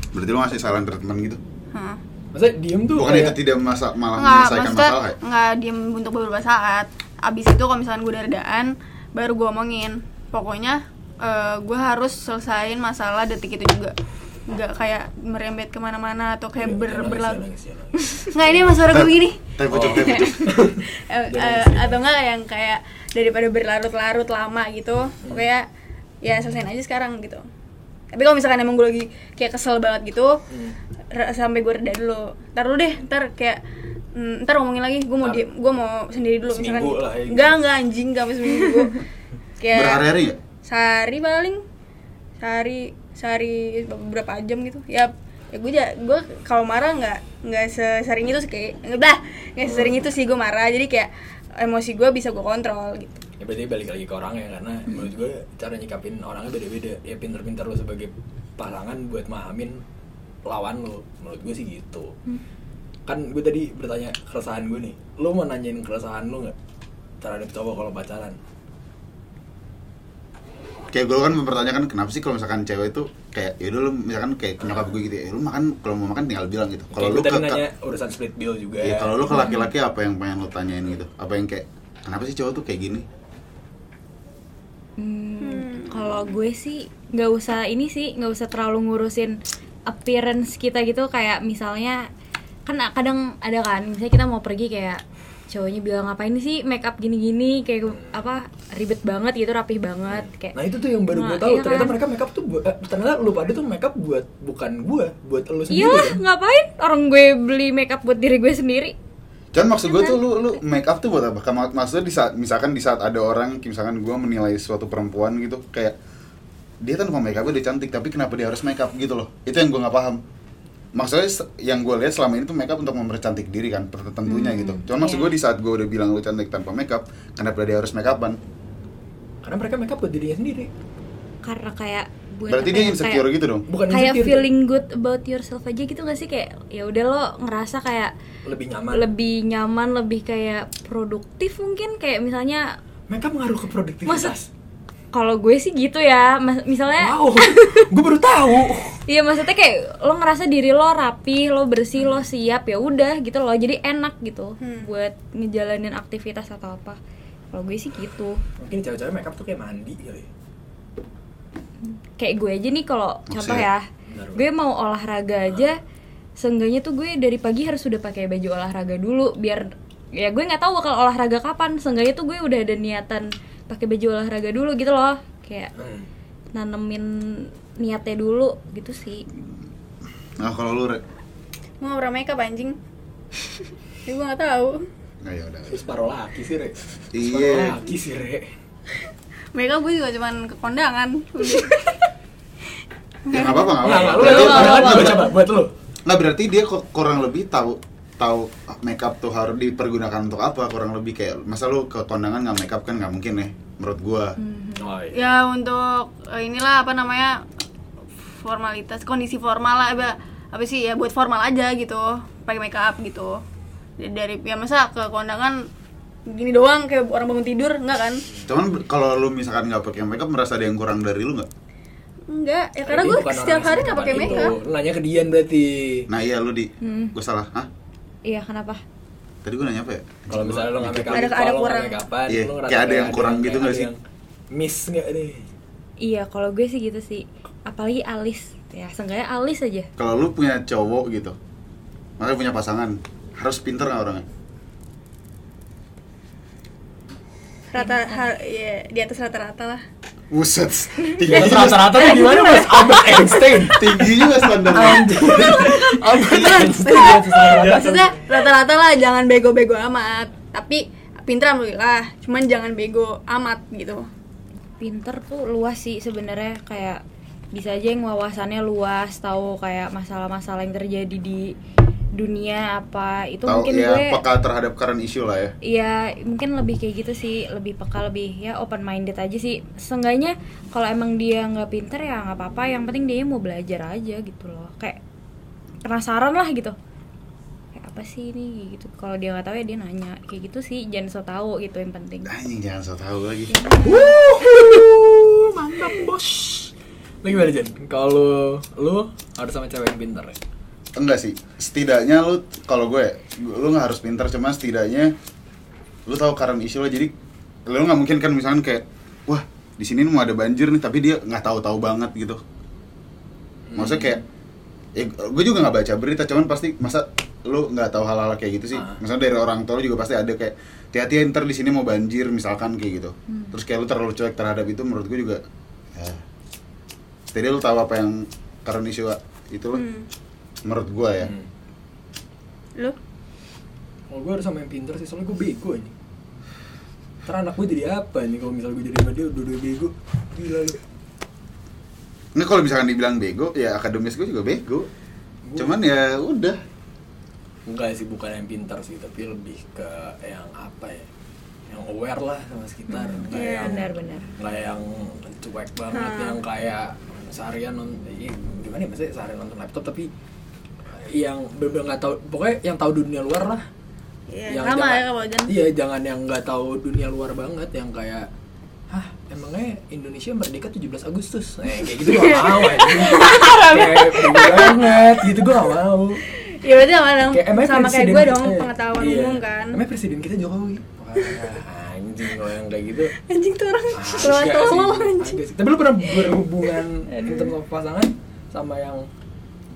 berarti lu ngasih saran treatment gitu Hah. Maksudnya diem tuh bukan kayak- itu tidak masa malah Nggak, menyelesaikan maksudnya masalah ya nggak diem untuk beberapa saat. Abis itu kalau misalkan gue udah redaan, baru gue omongin. Pokoknya eh, gue harus selesain masalah detik itu juga. Nggak kayak merembet ke mana-mana atau kayak ber, Jangan nangis, berlalu. Nggak ini mas suara gue begini. tapi pucuk tapi pucuk Eh, eh, atau enggak yang kayak daripada berlarut-larut lama gitu kayak ya selesaiin aja sekarang gitu tapi kalau misalkan emang gue lagi kayak kesel banget gitu Hmm. sampai gue reda dulu ntar dulu deh ntar kayak mm, ntar ngomongin lagi gue mau Ntar. di gue mau sendiri dulu misalkan Seminggu lah ya, gitu. enggak enggak anjing enggak seminggu kayak berhari-hari ya sehari paling sehari sehari beberapa jam gitu ya ya gue gue kalau marah nggak nggak sesering itu sih kayak nggak nggak sesering itu sih gue marah jadi kayak emosi gue bisa gue kontrol gitu ya berarti balik lagi ke orangnya karena menurut gue cara nyikapin orangnya beda-beda. Ya pinter-pinter lo sebagai pasangan buat mahamin lawan lo. Menurut gue sih gitu. Kan gue tadi bertanya keresahan gue nih. Lo mau nanyain keresahan lo nggak terhadap cowok kalau pacaran? Kayak gue kan mempertanyakan kenapa sih kalau misalkan cewek itu kayak ya lu misalkan kayak nyokap gue gitu ya lu makan kalau mau makan tinggal bilang gitu. Kalau lu ke, nanya urusan split bill juga. Iya, kalau lu ke laki-laki apa yang pengen lu tanyain gitu? Apa yang kayak kenapa sih cowok tuh kayak gini? Hmm, kalau gue sih nggak usah ini sih nggak usah terlalu ngurusin appearance kita gitu. Kayak misalnya kan kadang ada kan misalnya kita mau pergi kayak cowoknya bilang ngapain sih make up gini-gini? Kayak apa ribet banget gitu rapih banget. Kayak Nah itu tuh yang baru Nah, gue tahu. iya ternyata kan? mereka makeup tuh buat, eh, ternyata lu pada tuh makeup buat bukan gue buat lu sendiri Iyalah, kan? ngapain orang gue beli make up buat diri gue sendiri Cuman maksud gue tuh lu lu make up tuh buat apa? Kamu maksudnya di saat misalkan di saat ada orang misalkan gue menilai suatu perempuan gitu kayak dia tanpa make up dia cantik tapi kenapa dia harus make up gitu loh. Itu yang gue nggak paham. Maksudnya yang gue lihat selama ini tuh make up untuk mempercantik diri kan tentunya gitu. Cuman maksud iya. gue di saat gue udah bilang lu cantik tanpa make up, kenapa dia harus make upan? Karena mereka makeup buat dirinya sendiri karena kayak buat Berarti dia insecure kayak, gitu dong. bukan kayak insecure, feeling good about yourself aja gitu gak sih? Kayak ya udah lo ngerasa kayak lebih nyaman. lebih nyaman lebih kayak produktif mungkin? Kayak misalnya makeup ngaruh ke produktivitas. Kalau gue sih gitu ya. Mas- misalnya wow gue baru tahu. Iya maksudnya kayak lo ngerasa diri lo rapi lo bersih lo siap ya udah gitu loh. Jadi enak gitu Hmm. buat ngejalanin aktivitas atau apa. Kalau gue sih gitu. Mungkin cewek-cewek makeup tuh kayak mandi kali. ya. Kayak gue aja nih kalau contoh ya. gue mau olahraga aja seenggaknya tuh gue dari pagi harus sudah pakai baju olahraga dulu biar ya gue nggak tahu bakal olahraga kapan. Seenggaknya tuh gue udah ada niatan pakai baju olahraga dulu gitu loh. Kayak Hmm. nanemin niatnya dulu gitu sih. Nah kalau lu Re? nggak pernah makeup anjing? Jadi gue nggak tahu. Nah, ya udah. terus paro laki sih re. Iya. Separuh laki sih re makeup gue juga cuman ke kondangan. Ya nggak apa-apa, nggak Nggak, apa-apa. nggak, lu coba buat lu. Nggak berarti dia kurang lebih tahu tahu makeup tuh harus dipergunakan untuk apa? Kurang lebih kayak masa lu ke kondangan nggak makeup kan nggak mungkin ya menurut gua. Oh, iya. ya untuk eh, inilah apa namanya formalitas kondisi formal lah apa, apa sih ya buat formal aja gitu pakai makeup gitu. Dari, dari ya masa ke kondangan gini doang kayak orang bangun tidur enggak kan? Cuman kalau lu misalkan nggak pakai makeup merasa ada yang kurang dari lu nggak? Enggak ya karena gue setiap hari nggak pakai makeup. Lu nanya ke Dian berarti. Nah iya lu di. Hmm. gua salah hah? Iya kenapa? Tadi gua nanya apa ya? Kalau misalnya lu nggak make up Ada- ada kurang. nggak upan, Iya, lu kayak ada yang kurang gitu nggak sih? miss nggak nih? Iya kalau gue sih gitu sih. Apalagi alis. Ya seenggaknya alis aja. Kalau lu punya cowok gitu makanya punya pasangan harus pinter nggak orangnya rata ha- ya, di atas rata-rata lah. Buset, tinggi juga, rata-rata tuh gimana mas? Albert Einstein. Tinggi juga standarnya. Albert Einstein. Maksudnya rata-rata lah jangan bego-bego amat. Tapi pinter alhamdulillah cuman jangan bego amat gitu. Pinter tuh luas sih sebenarnya kayak bisa aja yang wawasannya luas tahu kayak masalah-masalah yang terjadi di dunia apa itu tahu mungkin ya gue peka terhadap current issue lah ya Iya, mungkin lebih kayak gitu sih, lebih peka, lebih ya open minded aja sih. Seenggaknya kalau emang dia nggak pinter ya nggak apa-apa, yang penting dia mau belajar aja gitu loh. Kayak penasaran lah gitu. Kayak apa sih ini gitu. Kalau dia nggak tahu ya dia nanya. Kayak gitu sih, jangan so tahu gitu yang penting. anjing jangan so tahu lagi Wuhu, mantap bos. Lu gimana Jan? Kalau lu harus sama cewek yang pintar ya? Enggak sih. Setidaknya lu kalau gue lu nggak harus pintar cuman setidaknya lu tahu current issue lo. Jadi lu nggak mungkin kan misalkan kayak wah di sini mau ada banjir nih tapi dia nggak tahu-tahu banget gitu. Maksudnya kayak ya, gue juga nggak baca berita cuman pasti masa lu nggak tahu hal-hal kayak gitu sih? Ah. misalnya dari orang tua lu juga pasti ada kayak hati-hati ntar di sini mau banjir misalkan kayak gitu. Terus kayak lu terlalu cuek terhadap itu menurut gue juga ya jadi lu tahu apa yang current issue itu lo. Hmm. Menurut gue ya Hmm. Lu? Kalau gue harus sama yang pintar sih, soalnya gue bego ini. Ntar anak gue jadi apa nih kalau misalnya gue jadi sama dia dua-dua bego? Gila lu. Ini kalau misalkan dibilang bego, ya akademis gue juga bego. Cuman ya udah. Enggak sih, bukan yang pintar sih, tapi lebih ke yang apa ya? Yang aware lah sama sekitar, nggak Iya, yang benar-benar. nggak yang cuek banget, Hmm. yang kayak seharian nonton, gimana ya maksudnya seharian nonton laptop tapi yang bener nggak tahu, pokoknya yang tahu dunia luar lah. Iya, Yang sama jangan- ya kalau. Iya, jangan yang nggak tahu dunia luar banget, yang kayak Hah, emangnya Indonesia merdeka 17 Agustus? Eh, kayak gitu gue gak mau. Kayak banget, gitu gue gak mau Ya berarti sama dong, Kayak, sama kayak gue dong, eh, pengetahuan iya. umum kan. Emangnya presiden kita Jokowi? Wah, anjing kalau yang kayak gitu Anjing tuh orang Ah, keluar tolol anjing. Tapi lu pernah berhubungan sama pasangan sama yang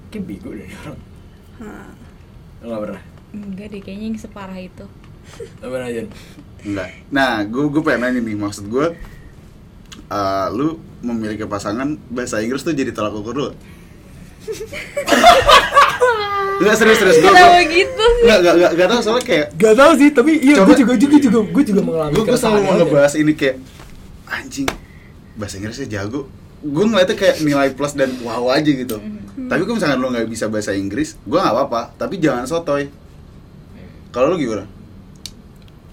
kayak bego deh orang Hah. Lu gak pernah? Enggak deh, kayaknya yang separah itu. Lu pernah aja? Enggak. Nah, gue gue pengen nanya nih, maksud gue eh, lu memiliki pasangan bahasa Inggris tuh jadi tolak ukur lu? Enggak serius serius gue. Kenapa gitu sih? Enggak enggak enggak enggak tahu soalnya kayak Gak tau sih, tapi iya gue juga, juga, juga, gue juga mengalami gue gue selalu mau ngebahas ini kayak anjing bahasa Inggrisnya jago gue ngeliatnya kayak nilai plus dan wow aja gitu. Tapi kalau misalkan lo nggak bisa bahasa Inggris gue nggak apa-apa. Tapi jangan sotoy. Kalau lo gimana?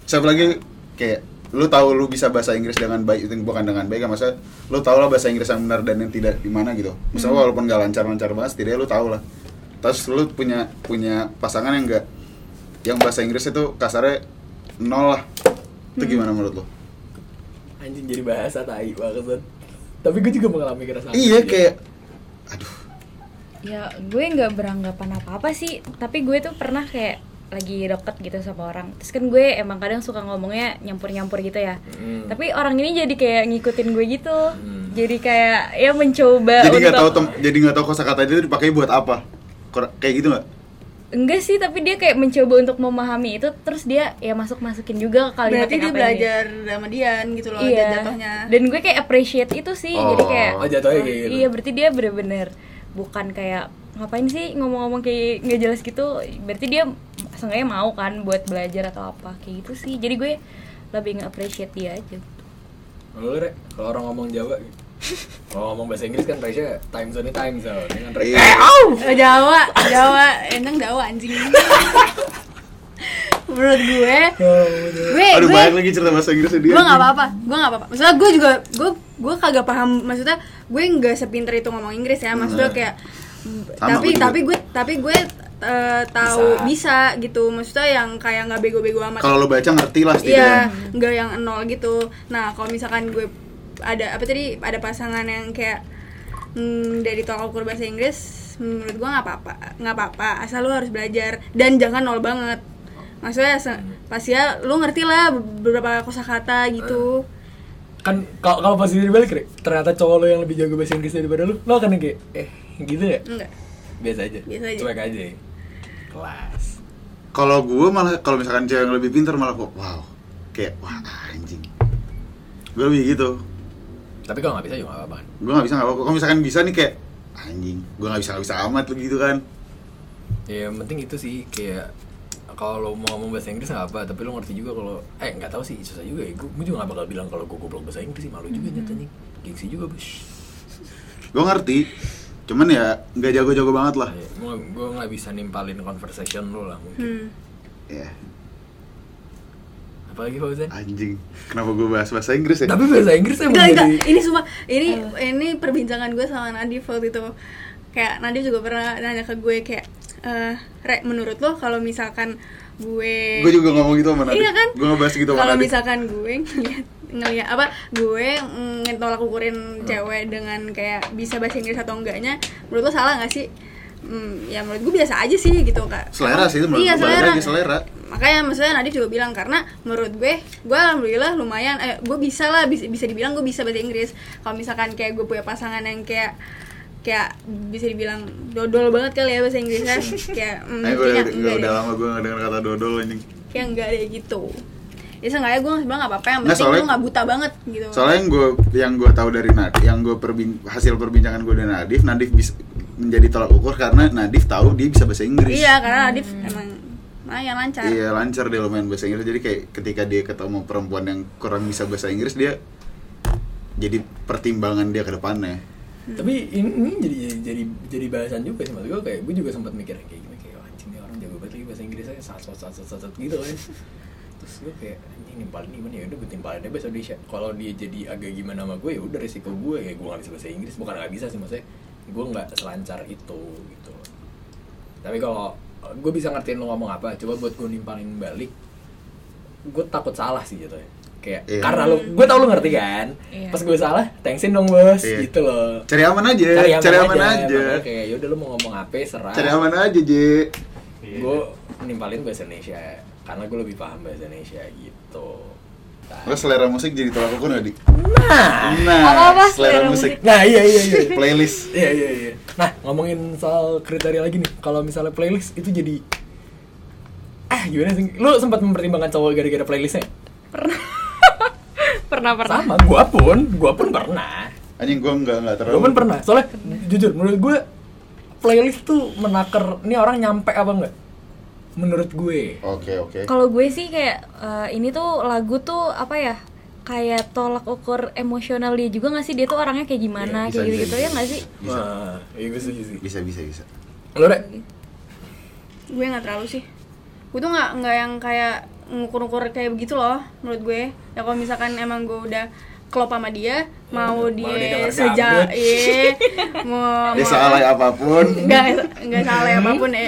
Siapa lagi kayak lu tahu lu bisa bahasa Inggris dengan baik itu bukan dengan baik kan maksudnya lu tahu lah bahasa Inggris yang benar dan yang tidak di mana gitu. Misalnya walaupun gak lancar-lancar banget setidaknya lu tahu lah. Terus lu punya punya pasangan yang enggak yang bahasa Inggris itu kasarnya nol lah. Itu gimana menurut lu? Anjing jadi bahasa tai banget Tapi gue juga mengalami keresahan iya juga. kayak aduh Ya, gue nggak beranggapan apa-apa sih, tapi gue tuh pernah kayak lagi deket gitu sama orang. Terus kan gue emang kadang suka ngomongnya nyampur-nyampur gitu ya. Hmm. Tapi orang ini jadi kayak ngikutin gue gitu. Hmm. Jadi kayak ya mencoba jadi nggak tahu jadi nggak tahu kosakata itu dipakai buat apa kayak gitu nggak enggak sih, tapi dia kayak mencoba untuk memahami itu terus dia ya masuk-masukin juga ke kalimat Berarti yang dia belajar sama Dian gitu loh iya. jatuhnya. Dan gue kayak appreciate itu sih. Jadi Oh. kayak Oh, jatuhnya kayak gitu. Iya, berarti dia bener-bener bukan kayak ngapain sih ngomong-ngomong kayak nggak jelas gitu. Berarti dia seenggaknya mau kan buat belajar atau apa kayak gitu sih. Jadi gue lebih nge-appreciate dia aja. Kalau kalau orang ngomong Jawa gitu. Kalau ngomong bahasa Inggris kan Raisya time zone time zone dengan Rek. Iya. Eh, Jawa, Jawa, emang Jawa anjing. Menurut gue, gue aduh gue banyak lagi cerita bahasa Inggrisnya dia gue nggak apa-apa gue nggak apa-apa maksudnya gue juga gue gue kagak paham maksudnya gue nggak sepinter itu ngomong Inggris ya maksudnya kayak Sama, tapi gue tapi gue tapi gue eh, tahu bisa. gitu maksudnya yang kayak nggak bego-bego amat kalau lo baca ngerti lah Iya, nggak yang nol gitu. Nah, kalau misalkan gue ada apa tadi ada pasangan yang kayak hmm, dari tolak ukur bahasa Inggris, menurut gue nggak apa-apa, nggak apa-apa. Asal lu harus belajar dan jangan nol banget. Maksudnya pasti ya lu ngerti lah beberapa kosakata gitu. Kan kalau kalau pas dibalik, ternyata cowok lo yang lebih jago bahasa Inggris daripada lu, lo akan kayak eh gitu ya? Enggak. Biasa aja. Biasa aja. Cuek aja. ya? Kelas. kalau gue malah kalau misalkan cewek yang lebih pintar malah kok wow kayak wah anjing gue lebih gitu Tapi kalau nggak bisa juga nggak apa-apa. kan? gue nggak bisa nggak apa kalau misalkan bisa nih kayak anjing gue nggak bisa nggak bisa amat begitu kan Ya, yang penting itu sih kayak kalau lo mau ngomong bahasa Inggris nggak apa, tapi lo ngerti juga kalau eh nggak tahu sih susah juga ya. Gue juga nggak bakal bilang kalau gue goblok bahasa Inggris sih malu juga nyatanya. Gengsi juga bos. gue ngerti cuman ya nggak jago-jago banget lah gue gue nggak bisa nimpalin conversation lu lah mungkin Hmm. ya apalagi Fauzan anjing kenapa gue bahas bahasa Inggris ya tapi bahasa Inggris emang Enggak, enggak. jadi Ini semua ini ini perbincangan gue sama Nadif waktu itu. Kayak Nadif juga pernah nanya ke gue kayak eh Re, menurut lo kalau misalkan gue gue juga ngomong gitu sama Nadif Iya kan? gue ngebahas gitu sama Kalau misalkan gue ngeliat, ngeliat apa gue ngetolak ukurin cewek dengan kayak bisa bahasa Inggris atau enggaknya, menurut lo salah nggak sih? Hmm, ya menurut gue biasa aja sih gitu kak. selera sih itu menurut Iya gue selera. lagi selera Makanya maksudnya Nadif juga bilang karena menurut gue, gue alhamdulillah lumayan, eh, gue bisa lah bisa, bisa dibilang gue bisa bahasa Inggris. Kalau misalkan kayak gue punya pasangan yang kayak kayak bisa dibilang dodol banget kali ya bahasa Inggrisnya kayak mm, Eh, gue kayaknya udah, lama gue gak denger kata dodol anjing kayak enggak deh gitu ya seenggaknya gue bilang gak apa-apa yang penting soalnya- gue gak buta banget gitu soalnya yang gue yang gue tahu dari Nadif yang gue perbin hasil perbincangan gue dengan Nadif Nadif bisa menjadi tolak ukur karena Nadif tahu dia bisa bahasa Inggris. Iya karena Nadif emang lumayan lancar. Iya lancar dia lumayan bahasa Inggris. Jadi kayak ketika dia ketemu perempuan yang kurang bisa bahasa Inggris dia jadi pertimbangan dia ke depannya. tapi ini, ini jadi jadi jadi bahasan juga sih. Maksud gue kayak gue juga sempat mikir kayak gini kayak "Wah, anjing nih orang jago banget lagi bahasa Inggrisnya sat sat sat sat sat gitu kan. Terus gue kayak anjing nimpalin gimana ya? Udah gue timpalin aja bahasa Indonesia. Kalau dia jadi agak gimana sama gue ya udah resiko gue ya gue gak bisa bahasa Inggris. Bukan gak bisa sih maksudnya gue nggak selancar itu gitu tapi kalau gue bisa ngertiin lo ngomong apa coba buat gue nimpalin balik gue takut salah sih jatuhnya kayak Iya. karena lo gue tau lo ngerti kan Iya. pas gue salah thanksin dong bos Iya. gitu loh Cari aman aja, cari cari, aman, aman, aja, aja. Makanya kayak yaudah lu mau ngomong apa serah Cari aman aja, J. Gue nimpalin bahasa Indonesia karena gue lebih paham bahasa Indonesia gitu Lo selera musik jadi tolak ukur gak, Dik? nah. Nah, Apa-apa, selera, selera musik. nah iya iya iya. Playlist. iya iya iya. Nah ngomongin soal kriteria lagi nih. Kalau misalnya playlist itu jadi ah gimana sih? Lu sempat mempertimbangkan cowok gara-gara playlistnya? Pernah. Pernah sama gua pun. Gua pun pernah. Anjing gue enggak enggak terlalu. gua pun pernah. soalnya jujur menurut gue playlist tuh menaker. Ini orang nyampe apa enggak menurut gue Oke, oke. kalau gue sih kayak eh, ini tuh lagu tuh apa ya kayak tolak ukur emosional dia juga nggak sih dia tuh orangnya kayak gimana Iya, bisa, kayak gitu gitu bisa, ya nggak sih Bisa. Wah, iya gue setuju sih. Bisa, bisa, bisa. Lo Rek? gue nggak terlalu sih gue tuh nggak nggak yang kayak ngukur-ngukur kayak begitu loh menurut gue ya kalau misalkan emang gue udah klop sama dia mau dia dia sejak iya mau Dia salah apa pun. nggak nggak salah apa pun ya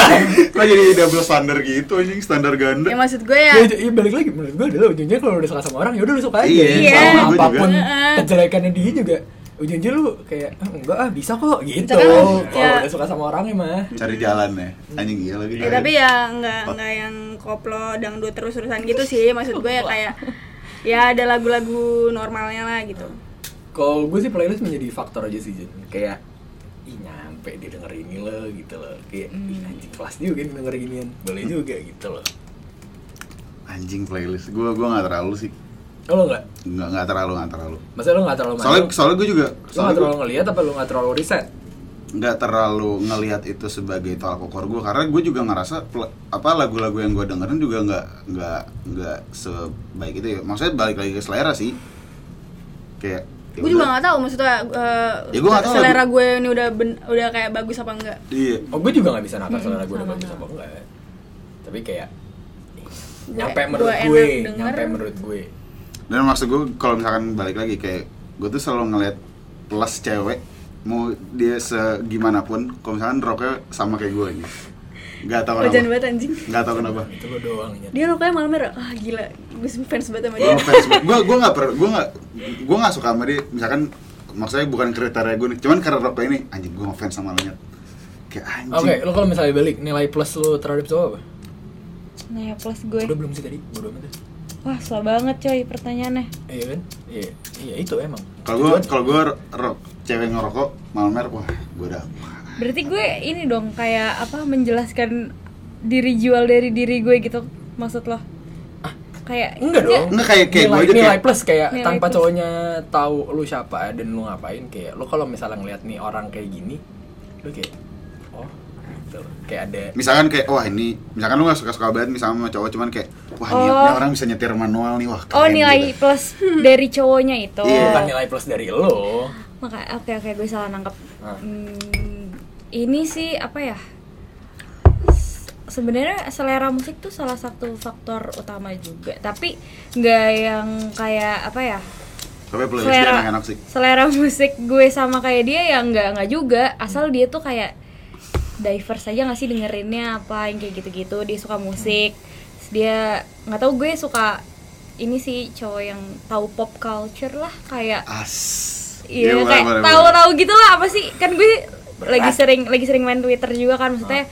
Kok jadi double standar gitu anjing, standar ganda. ya maksud gue ya Ya, ya, balik lagi menurut gue adalah ujungnya kalau udah suka sama orang ya udah lu suka aja. Iya, Iya. Sama apa pun kejelekannya dia juga ujungnya lu kayak "Ah, enggak ah bisa kok gitu. Misalkan, Kalau ya. udah suka sama orangnya mah. Cari jalan ya. Anjing iya lagi. Ya, tapi ya nggak nggak yang koplo dangdut terus-terusan gitu sih maksud gue ya kayak ya ada lagu-lagu normalnya lah gitu Kalau gue sih playlist menjadi faktor aja sih Jen. Kayak ih nyampe dia denger ini loh gitu loh. Kayak ih anjing kelas juga nih denger ginian. Boleh juga gitu loh. Anjing playlist. Gue gua enggak terlalu sih. Kalau enggak? Enggak enggak terlalu, enggak terlalu. Masa lu enggak terlalu Soalnya malu? soalnya gue juga Lu nggak soalnya terlalu gue ngeliat apa lu nggak terlalu riset? Nggak terlalu ngelihat itu sebagai tolak ukur gue karena gue juga ngerasa apa lagu-lagu yang gue dengerin juga nggak nggak nggak sebaik itu ya. Maksudnya balik lagi ke selera sih. Kayak ya gue juga nggak tahu maksudnya eh, Ya, gua nggak tahu. selera lagu- gue ini udah ben- udah kayak bagus apa enggak iya. Oh, gue juga gak bisa nakar selera gue udah sama, bagus apa enggak Tapi kayak Gue- Nyampe gue menurut gue, denger. nyampe menurut gue dan maksud gue kalau misalkan balik lagi kayak gue tuh selalu ngeliat plus cewek mau dia segimana pun kalau misalkan roknya sama kayak gue ini. Nggak tahu Wajan kenapa. banget anjing. Nggak tahu kenapa. Itu lo doang dia rokoknya malam merah ah gila. Gue fans banget sama gue dia fans gue gue nggak per gue nggak gue nggak suka sama dia. Misalkan maksudnya bukan kriteria gue nih. Cuman karena roknya ini anjing gue ngefans sama lo Nyet. kayak anjing. Oke, lo kalau misalnya balik nilai plus lo terhadap cowok apa? nah ya plus gue. Udah belum sih tadi? Bodo amat deh. wah susah banget coy pertanyaannya. Iya kan? Iya, iya itu emang. Kalau gue kalau gue rok cewek ngerokok malam mer wah gue udah berarti gue ini dong kayak apa menjelaskan diri jual dari diri gue gitu maksud lo kayak Enggak dong Enggak, kayak- kayak nilai, gue aja nilai kayak- plus kayak Nilai tanpa plus. cowoknya tahu lu siapa dan lu ngapain kayak lo kalau misalnya ngeliat nih orang kayak gini lo kayak oh gitu kayak ada misalkan kayak wah ini misalkan lu gak suka suka banget misalnya sama cowok cuman kayak wah ini, Oh. ini orang bisa nyetir manual nih wah keren oh nilai gitu. plus dari cowoknya itu Iya. bukan nilai plus dari lo Maka oke oke gue salah nangkep. Ah. Hmm, ini sih apa ya? Sebenarnya selera musik tuh salah satu faktor utama juga, tapi nggak yang kayak apa ya? Tapi selera enak-enak sih. selera musik gue sama kayak dia ya nggak nggak juga asal dia tuh kayak diverse aja nggak sih dengerinnya apa yang kayak gitu-gitu dia suka musik Terus dia nggak tahu gue suka ini sih cowok yang tahu pop culture lah kayak As. Iya boleh, kayak boleh, tahu boleh. tahu gitu lah apa sih kan gue lagi Berat. sering lagi sering main twitter juga kan maksudnya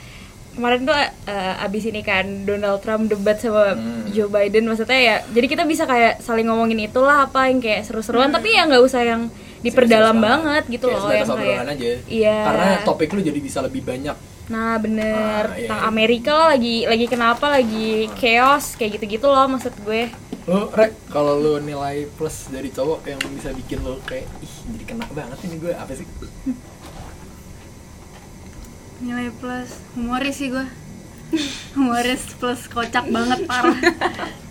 kemarin tuh eh, abis ini kan Donald Trump debat sama Hmm. Joe Biden maksudnya ya jadi kita bisa kayak saling ngomongin itulah apa yang kayak seru-seruan tapi ya nggak usah yang diperdalam Serius banget gitu Kayak loh yang kayak aja. iya Karena topik lu jadi bisa lebih banyak. nah bener Ah, iya, tentang. Amerika lagi lagi kenapa lagi chaos kayak gitu-gitu loh maksud gue Lu, Rek, kalau lu nilai plus dari cowok yang bisa bikin lu kayak, ih jadi kena banget ini gue, apa sih? nilai plus humoris sih gua humoris plus kocak banget parah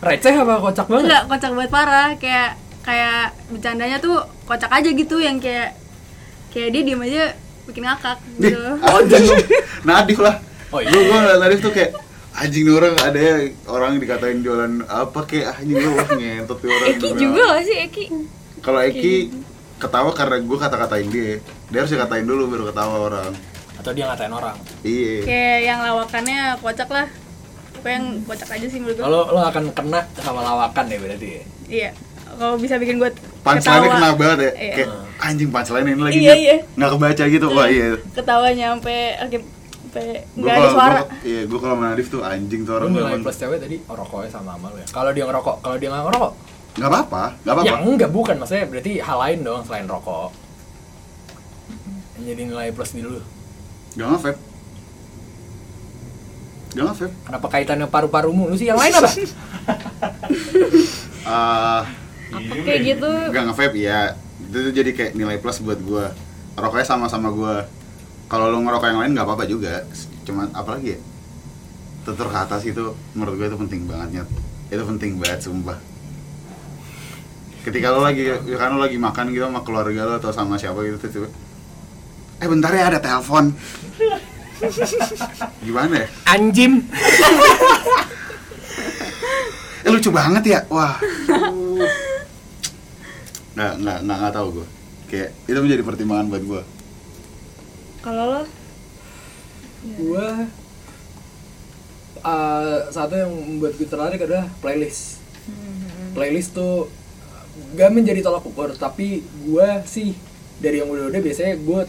Receh apa kocak banget? enggak kocak banget parah kayak kayak bercandanya tuh kocak aja gitu yang kayak kayak dia diem aja bikin ngakak gitu anjing lu. Nadif lah. Oh, iya. Lu gua ngeliat Nadif tuh kayak anjing nih orang ada ya orang dikatain jualan apa kayak anjing lu wah ngentot tuh orang. Eki juga gak sih Eki Kalau Eki ketawa karena gua kata-katain dia. Dia harus dikatain dulu baru ketawa orang. Atau dia ngatain orang? Iya. kayak yang lawakannya kocak lah apa yang kocak aja sih menurut gua Kalau lu akan kena sama lawakan ya berarti ya? iya kalau bisa bikin gue Punchline-nya kena banget ya. Iya. Kayak anjing punchline ini lagi Iya, nggak- iya. nggak kebaca gitu. Wah iya. ketawanya sampai sampai nggak ada kalau- suara gua- Iya, gua kalau sama Nadif tuh anjing tuh orang Lu nilai plus cewek tadi rokoknya sama sama lu ya? Kalau dia ngerokok, kalau dia nggak ngerokok? Nggak apa-apa, nggak apa-apa. Ya enggak, bukan. Maksudnya berarti hal lain dong selain rokok jadi nilai plus di lu Gak nge-vape Gak nge-vape Kenapa kaitannya paru-parumu? Lu sih yang lain apa? Eh, apa kayak gitu Gak nge-vape ya Itu jadi kayak nilai plus buat gua Rokoknya sama-sama gua Kalau lu ngerokok yang lain gak apa-apa juga Cuman apalagi ya Tutur ke atas itu menurut gue itu penting banget Nyet. Itu penting banget sumpah Ketika lo lagi, ya kan lo lagi makan gitu sama keluarga lo atau sama siapa gitu tiba Eh bentar ya ada telepon Gimana ya? Anjim Eh lucu banget ya, wah. nggak nggak nggak nggak tahu gue. Kayak itu menjadi pertimbangan buat gue. Kalau lo? Gua eh, Satu yang membuat gue tertarik adalah playlist. Playlist tuh Gak menjadi tolak ukur Tapi gua sih Dari yang udah-udah biasanya gue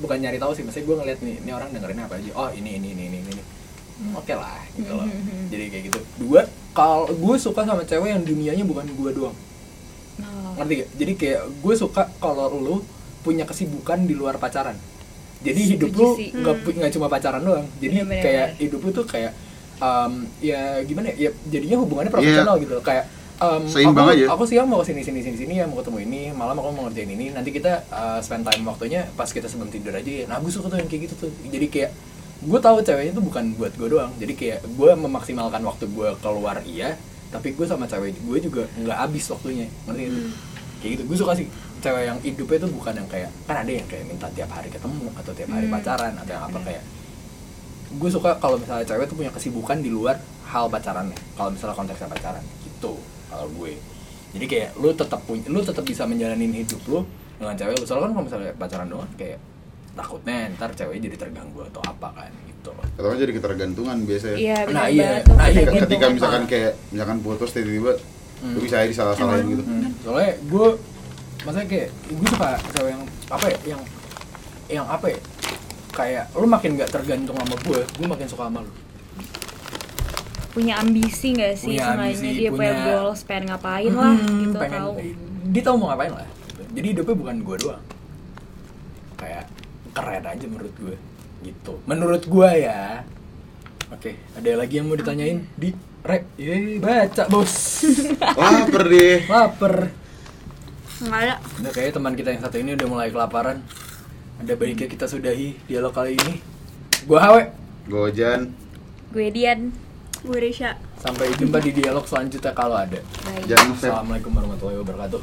Bukan nyari tahu sih Maksudnya gue ngeliat nih Ini orang dengerin apa aja. Oh ini ini ini ini ini. Hmm, Oke lah gitu loh. Jadi kayak gitu. Dua Kalau gue suka sama cewek yang dunianya bukan gue doang. Oh. ngerti gak? Jadi kayak gue suka kalau lu punya kesibukan di luar pacaran. Jadi hidup Setuju lu nggak nggak cuma pacaran doang. Jadi Bener-bener. kayak hidup lu tuh kayak um, ya gimana ya? ya jadinya hubungannya profesional gitu. Kayak um, Seimbang aku, aja. aku siang mau ke sini sini sini sini ya mau ketemu ini malam aku mau ngerjain ini. Nanti kita uh, spend time waktunya pas kita sebelum tidur aja ya. Nah gue suka tuh yang kayak gitu tuh. Jadi kayak gue tahu ceweknya tuh bukan buat gue doang. Jadi kayak gue memaksimalkan waktu gue keluar iya tapi gue sama cewek gue juga nggak habis waktunya. Ngerti gitu kayak gitu. Gue suka sih cewek yang hidupnya tuh bukan yang kayak kan ada yang kayak minta tiap hari ketemu atau tiap hari Hmm. pacaran atau yang apa kayak gue suka kalau misalnya cewek tuh punya kesibukan di luar hal pacarannya kalau misalnya konteksnya pacaran gitu kalau gue jadi kayak lu tetap punya lu tetap bisa menjalanin hidup lu dengan cewek lu soalnya kan kalau misalnya pacaran doang kayak takutnya ntar cewek jadi terganggu atau apa kan gitu Atau jadi ketergantungan biasanya. iya Nah, iya. Nah, iya, Ketika, misalkan kayak misalkan putus tiba-tiba Hmm. lu bisa aja disalah-salahin gitu. Hmm, soalnya gue maksudnya kayak gue suka cewek yang apa ya yang yang apa ya kayak lu makin gak tergantung sama gue gue makin suka sama lu. Punya ambisi gak sih Punya ambisi, dia punya punya- goals pengen ngapain lah Hmm, gitu pengen tahu dia tahu mau ngapain lah. Jadi hidupnya bukan gue doang. Kayak keren aja menurut gue gitu. Menurut gue ya. Oke ada lagi yang mau ditanyain? Di rek Yeay, baca bos. Lapar deh. lapar nggak ada. Udah kayak teman kita yang satu ini udah mulai kelaparan. Ada baiknya kita sudahi dialog kali ini. Gue Hawe. Gojan. gue Dian. Gue Risha sampai jumpa di dialog selanjutnya kalau ada. Jangan. Assalamualaikum warahmatullahi wabarakatuh